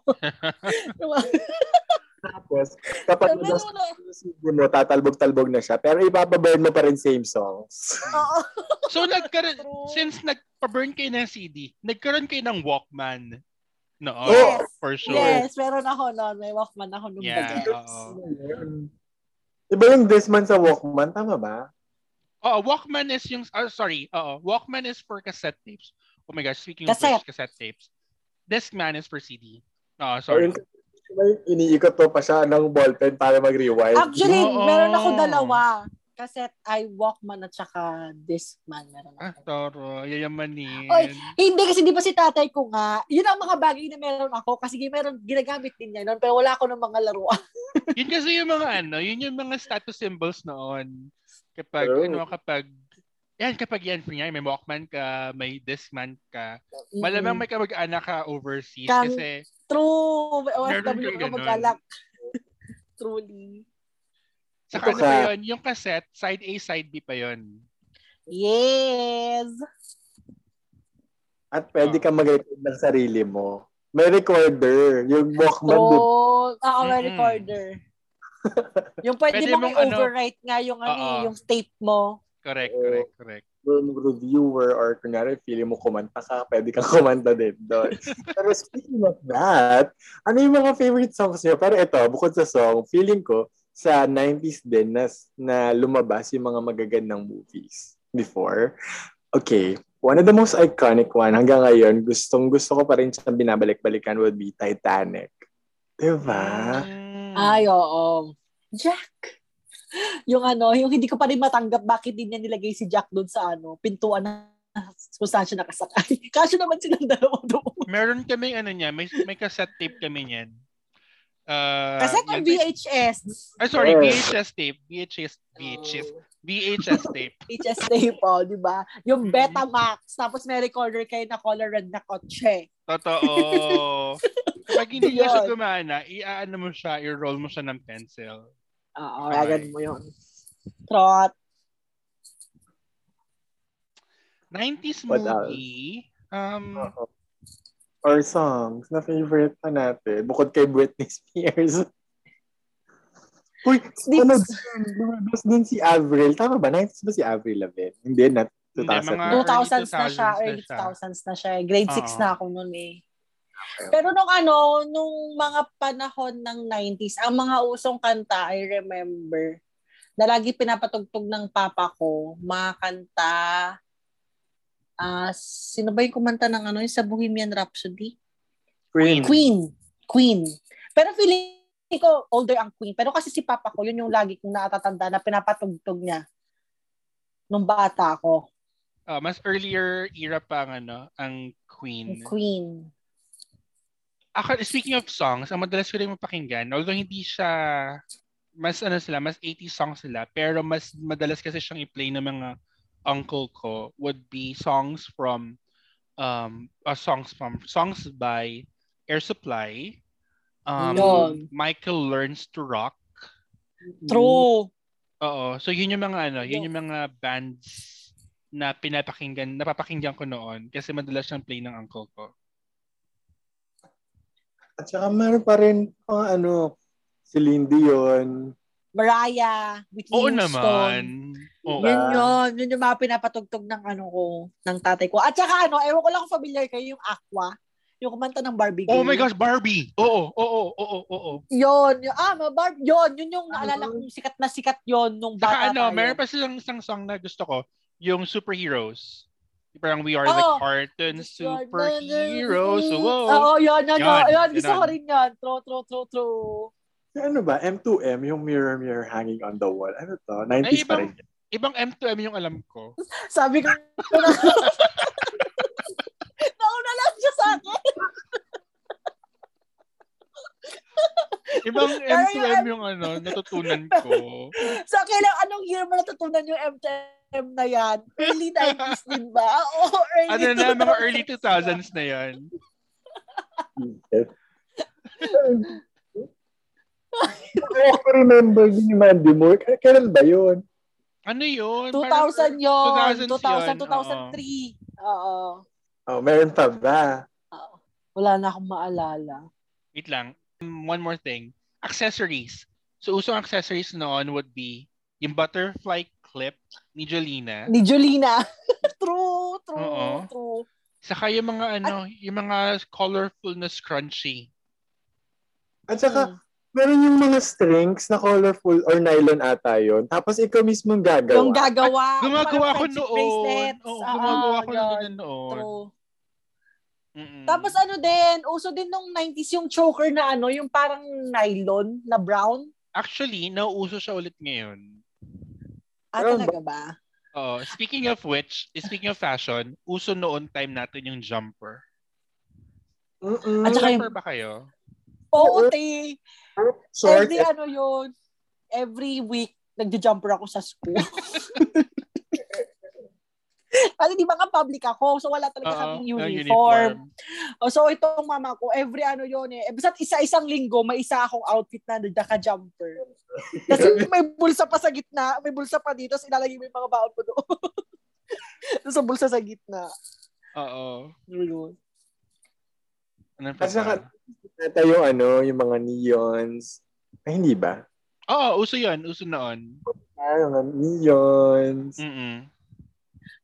Diba? Tapos, kapag mo na, yung CD mo, tatalbog-talbog na siya. Pero ipapaburn mo pa rin same songs. oo. So nagkaroon, since nagpa-burn kayo ng CD, nagkaroon kayo ng Walkman. No, Yes. for sure. Yes, meron ako noon. May Walkman ako nung Yeah, bagay. Oo. Iba yung Discman sa Walkman, tama ba? Oh, Walkman is yung, oh, sorry, oo. Walkman is for cassette tapes. Oh my gosh, speaking Cassette. of which, cassette tapes. Discman is for CD. Oh, Or sorry. yung may iniikot mo pa siya ng ballpen para mag-rewind. Actually, Oo. meron ako dalawa. Cassette ay Walkman at saka Discman. Meron Ah, ako. toro, yayamanin. Oy, Hindi kasi di ba si tatay ko nga, yun ang mga bagay na meron ako kasi meron, ginagamit din niya noon pero wala ako ng mga laruan. yun kasi yung mga ano, yun yung mga status symbols noon. Kapag, True. ano, kapag, yan, kapag yan, kunyari, may Walkman ka, may Discman ka, malamang may kamag-anak ka overseas Kan- kasi, True. OFW kang ka ganun. mag-alak. Truly. Saka Ito ano pa yun, yung cassette, side A, side B pa yun. Yes. At pwede ka mag-record ng sarili mo. May recorder. Yung Walkman, ba? True. Ako may recorder. yung pwede, Pwede mong mong ano- i-overwrite nga yung ano, Oo. eh, yung tape mo. Correct, Oo. correct, correct. yung reviewer or kunyari feeling mo kumanta ka, pwede kang kumanta din doon. Pero speaking of that, ano yung mga favorite songs niyo? Pero ito, bukod sa song, feeling ko sa 90s din na, na lumabas yung mga magagandang movies before. Okay, one of the most iconic one hanggang ngayon, gustong gusto ko pa rin siyang binabalik-balikan would be Titanic. Diba? Mm. Ay, oo. Jack! Yung ano, yung hindi ko pa rin matanggap bakit din niya nilagay si Jack doon sa ano, pintuan na kung saan siya nakasakay. Kaso naman silang dalawa doon. Meron kami ano niya, may may cassette tape kami niyan. Uh, Kasi kung yan- VHS, Ay, sorry, Yes. VHS tape. VHS, VHS, VHS tape. VHS tape, oh, di ba? Yung Betamax, tapos may recorder kayo na color red na kotse. Totoo. Kapag hindi niya siya gumana, i-ano mo siya, i-roll mo siya ng pencil. Oo, Okay. okay. mo yun. Trot. 90s What else? movie. Um, Oo. Or songs na favorite pa natin, bukod kay Britney Spears. Uy, Di- ano din, lumabas din si Avril. Tama ba? 90s ba si Avril Lavigne? Hindi, na Hindi, 2000. mga- na. 2000s na siya, early early 2000s na 2000s na siya. Grade 6 Oo. na ako noon eh. Pero nung ano, nung mga panahon ng 90s, ang mga usong kanta, I remember, na lagi pinapatugtog ng papa ko, mga kanta, ah sino ba yung kumanta ng ano, yung sa Bohemian Rhapsody? Queen. Queen. Queen. Pero feeling ko older ang Queen. Pero kasi si papa ko, yun yung lagi kong naatatanda na pinapatugtog niya nung bata ako. ah, mas earlier era pa ang ano, ang Queen. Queen. Ako, speaking of songs, ang madalas ko rin mapakinggan, although hindi siya, mas ano sila, mas 80s songs sila, pero mas madalas kasi siyang i-play ng mga uncle ko would be songs from, um, uh, songs from, songs by Air Supply, Um, Yun. Michael Learns to Rock. True. Oo. So yun yung mga ano, yun yung mga bands na pinapakinggan, napapakinggan ko noon kasi madalas siyang play ng uncle ko. At saka meron pa rin mga ano, Celine Dion. Mariah, Whitney Oo Houston. naman. Oo. Yun yun. Yun yung mga pinapatugtog ng ano ko, ng tatay ko. At saka ano, ewan ko lang kung familiar kayo yung Aqua. Yung kumanta ng Barbie Oh Girl. my gosh, Barbie. Oo, oo, oo, oo. Yun, yun, ah, ma- Barb, yun, yun yung naalala kong sikat na sikat yun nung Saka bata ano, tayo. meron pa silang isang song na gusto ko, yung Superheroes. Parang we are the Oo. cartoon superheroes. Oo, yun, yun, yun, Yun, yun, gusto yun. ko rin yan. True, true, true, true. Ano ba? M2M, yung mirror mirror hanging on the wall. Ano to? 90s Ay, pa ibang- rin. Ibang M2M yung alam ko. Sabi ko, nauna lang siya sa akin. Ibang Pero yung M2M yung ano, natutunan ko. Sa akin lang, anong year mo natutunan yung MTM na yan? Early 90s din ba? Oo, early Ano na, mga 2000s. early 2000s na yan. Ko remember din yung Mandy Moore. K- Kailan ba yun? Ano yun? 2000 yun. 2000s 2000, yun, 2003. Oo. Oh, meron pa ba? Oo. Wala na akong maalala. Wait lang. One more thing. Accessories. So, usong accessories noon would be yung butterfly clip ni Jolina. Ni Jolina. true, true, Oo. true. Saka yung mga ano, yung mga colorful na scrunchie. At saka, Mm. Meron yung mga strings na colorful or nylon ata yun. Tapos ikaw mismo ang gagawa. Yung gagawa. Gumagawa parang ko friendship noon. bracelets. Oo, Oo, gumagawa ko noon. True. Mm-mm. Tapos ano din, uso din nung 90s yung choker na ano, yung parang nylon na brown. Actually, nauuso siya ulit ngayon. Ah, talaga ba? Oh, speaking of which, speaking of fashion, uso noon time natin yung jumper. Mm-mm. At saka yung- Jumper ba kayo? Oo, te. Short. Every ano yun, every week, nagja-jumper ako sa school. Kasi di ba nga public ako, so wala talaga Oo, kaming ang uniform. Oh, so itong mama ko, every ano yun eh, basta isa-isang linggo, may isa akong outfit na nagka-jumper. Kasi may bulsa pa sa gitna, may bulsa pa dito, so ilalagay mo yung mga baon mo doon. Doon sa bulsa sa gitna. Oo. Yun. Ano pa At saka, yung ano, yung mga neons. Ay, hindi ba? Oo, uso yun. Uso noon. Ah, yung mga neons. Mm-mm.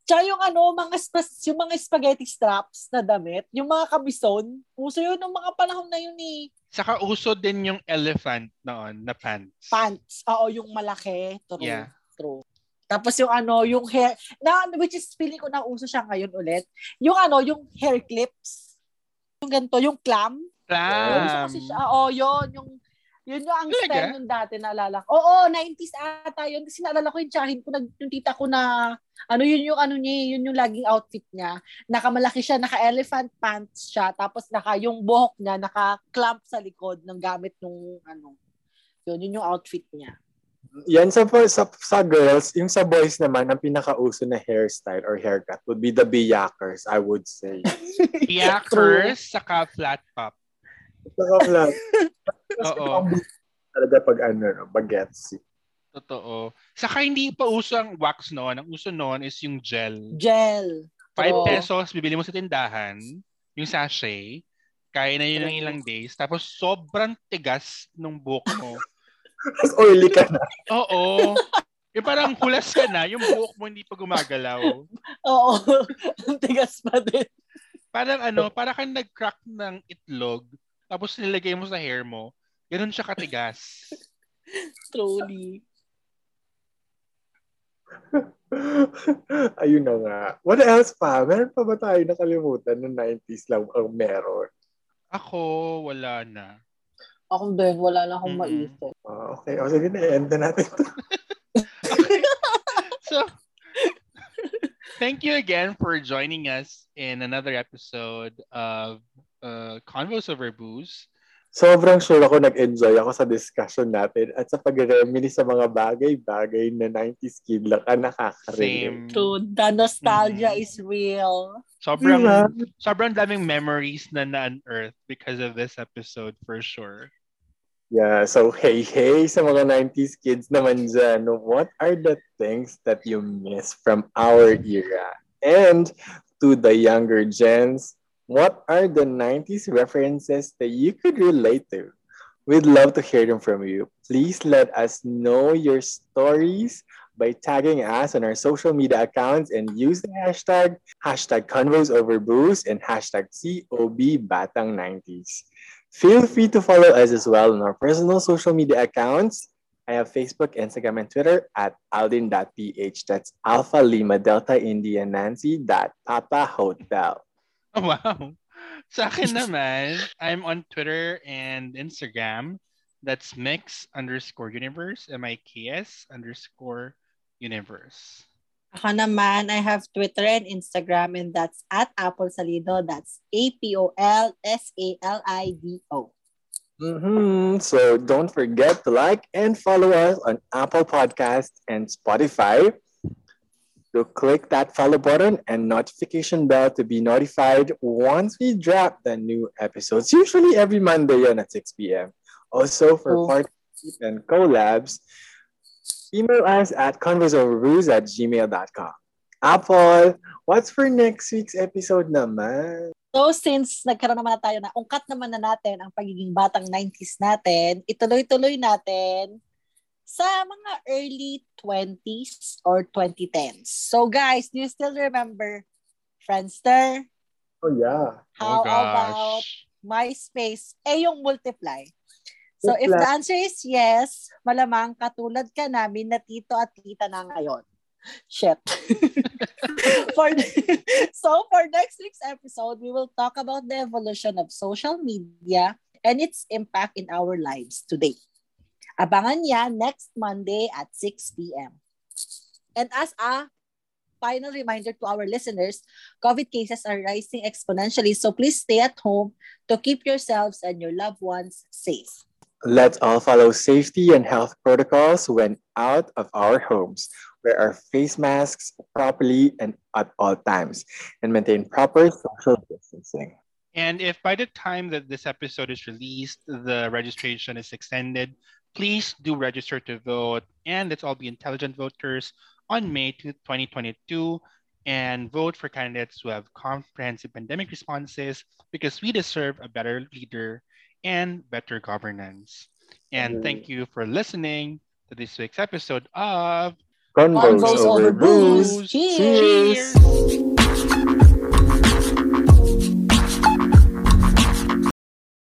Tsaka yung ano, mga, sp- yung mga spaghetti straps na damit, yung mga kabison, uso yun ng mga panahon na yun eh. Saka uso din yung elephant noon na pants. Pants, oo, yung malaki. True. Yeah. True. Tapos yung ano, yung hair, na, which is feeling ko na uso siya ngayon ulit. Yung ano, yung hair clips. Yung ganito, yung clam. Clam. kasi siya, oo, yun, yung, yun yung ang Talaga? style nung dati naalala ko. Oo, 90s ata yun. Kasi naalala ko yung tsahin ko, nag, yung tita ko na, ano yun yung ano niya, yun yung laging outfit niya. Nakamalaki siya, naka-elephant pants siya, tapos naka, yung buhok niya, naka-clamp sa likod ng gamit nung, ano, yun, yun yung outfit niya. Yan sa, sa, sa girls, yung sa boys naman, ang pinakauso na hairstyle or haircut would be the biyakers, I would say. Piakers, saka flat top. Saka flat. Oo. Talaga pag ano, no, bagets. Totoo. Saka hindi pa uso ang wax noon. Ang uso noon is yung gel. Gel. 5 Oo. pesos, bibili mo sa tindahan, yung sachet, kaya na yun ng ilang days, tapos sobrang tigas nung buhok mo. Tapos oily ka na. Oo. Yung parang hulas ka na, yung buhok mo hindi pa gumagalaw. Oo. Ang tigas pa din. Parang ano, parang kang nag-crack ng itlog, tapos nilagay mo sa hair mo, ganun siya katigas. Truly. Ayun na nga. What else pa? Meron pa ba tayo nakalimutan ng 90s lang ang meron? Ako, wala na. Ako din, wala na akong Mm-mm. maisip. Ah, okay. O sige na, end na natin to. So, thank you again for joining us in another episode of uh, Convos Over Booze. sobrang sure ako nag-enjoy ako sa discussion natin at sa pag-reminisce sa mga bagay-bagay na 90s kid lang ang nakaka-relate. Same. Dude, the nostalgia Mhm. is real. Sobrang, Diba? sobrang daming memories na na-unearth because of this episode for sure. Yeah, so hey, hey sa mga 90s kids naman dyan, what are the things that you miss from our era? And to the younger gens, what are the 90s references that you could relate to? We'd love to hear them from you. Please let us know your stories by tagging us on our social media accounts and use the hashtag hashtag convos over booze and hashtag COB Batang 90s. Feel free to follow us as well on our personal social media accounts. I have Facebook, Instagram, and Twitter at aldin.ph. That's Alpha Lima Delta India Nancy dot Papa Hotel. Oh, wow. Sa akin naman, I'm on Twitter and Instagram. That's mix underscore universe, M-I-K-S underscore universe. Ako naman, I have Twitter and Instagram and that's at Apple Salido. That's A-P-O-L-S-A-L-I-D-O. hmm So don't forget to like and follow us on Apple Podcast and Spotify. So click that follow button and notification bell to be notified once we drop the new episodes, usually every Monday at 6 p.m. Also, for Cool. partnership and collabs, email us at conversoverbrews at gmail.com. Apple, what's for next week's episode naman? So since nagkaroon naman na tayo na ungkat naman na natin ang pagiging batang 90s natin, ituloy-tuloy natin sa mga early 20s or 2010s. So guys, do you still remember Friendster? Oh, yeah. How oh about gosh. MySpace? Eh, yung Multiply. So if the answer is yes, malamang katulad ka namin na tito at tita na ngayon. Shit. for so for next week's episode, we will talk about the evolution of social media and its impact in our lives today. Abangan niya next Monday at 6 p.m. And as a final reminder to our listeners, COVID cases are rising exponentially, so please stay at home to keep yourselves and your loved ones safe. Let's all follow safety and health protocols when out of our homes. Wear our face masks properly and at all times, and maintain proper social distancing. And if by the time that this episode is released, the registration is extended, please do register to vote. And let's all be intelligent voters on May 2, 2022 and vote for candidates who have comprehensive pandemic responses because we deserve a better leader and better governance. And mm-hmm. thank you for listening to this week's episode of Convos, Convos over over booze. booze. Cheers. Cheers.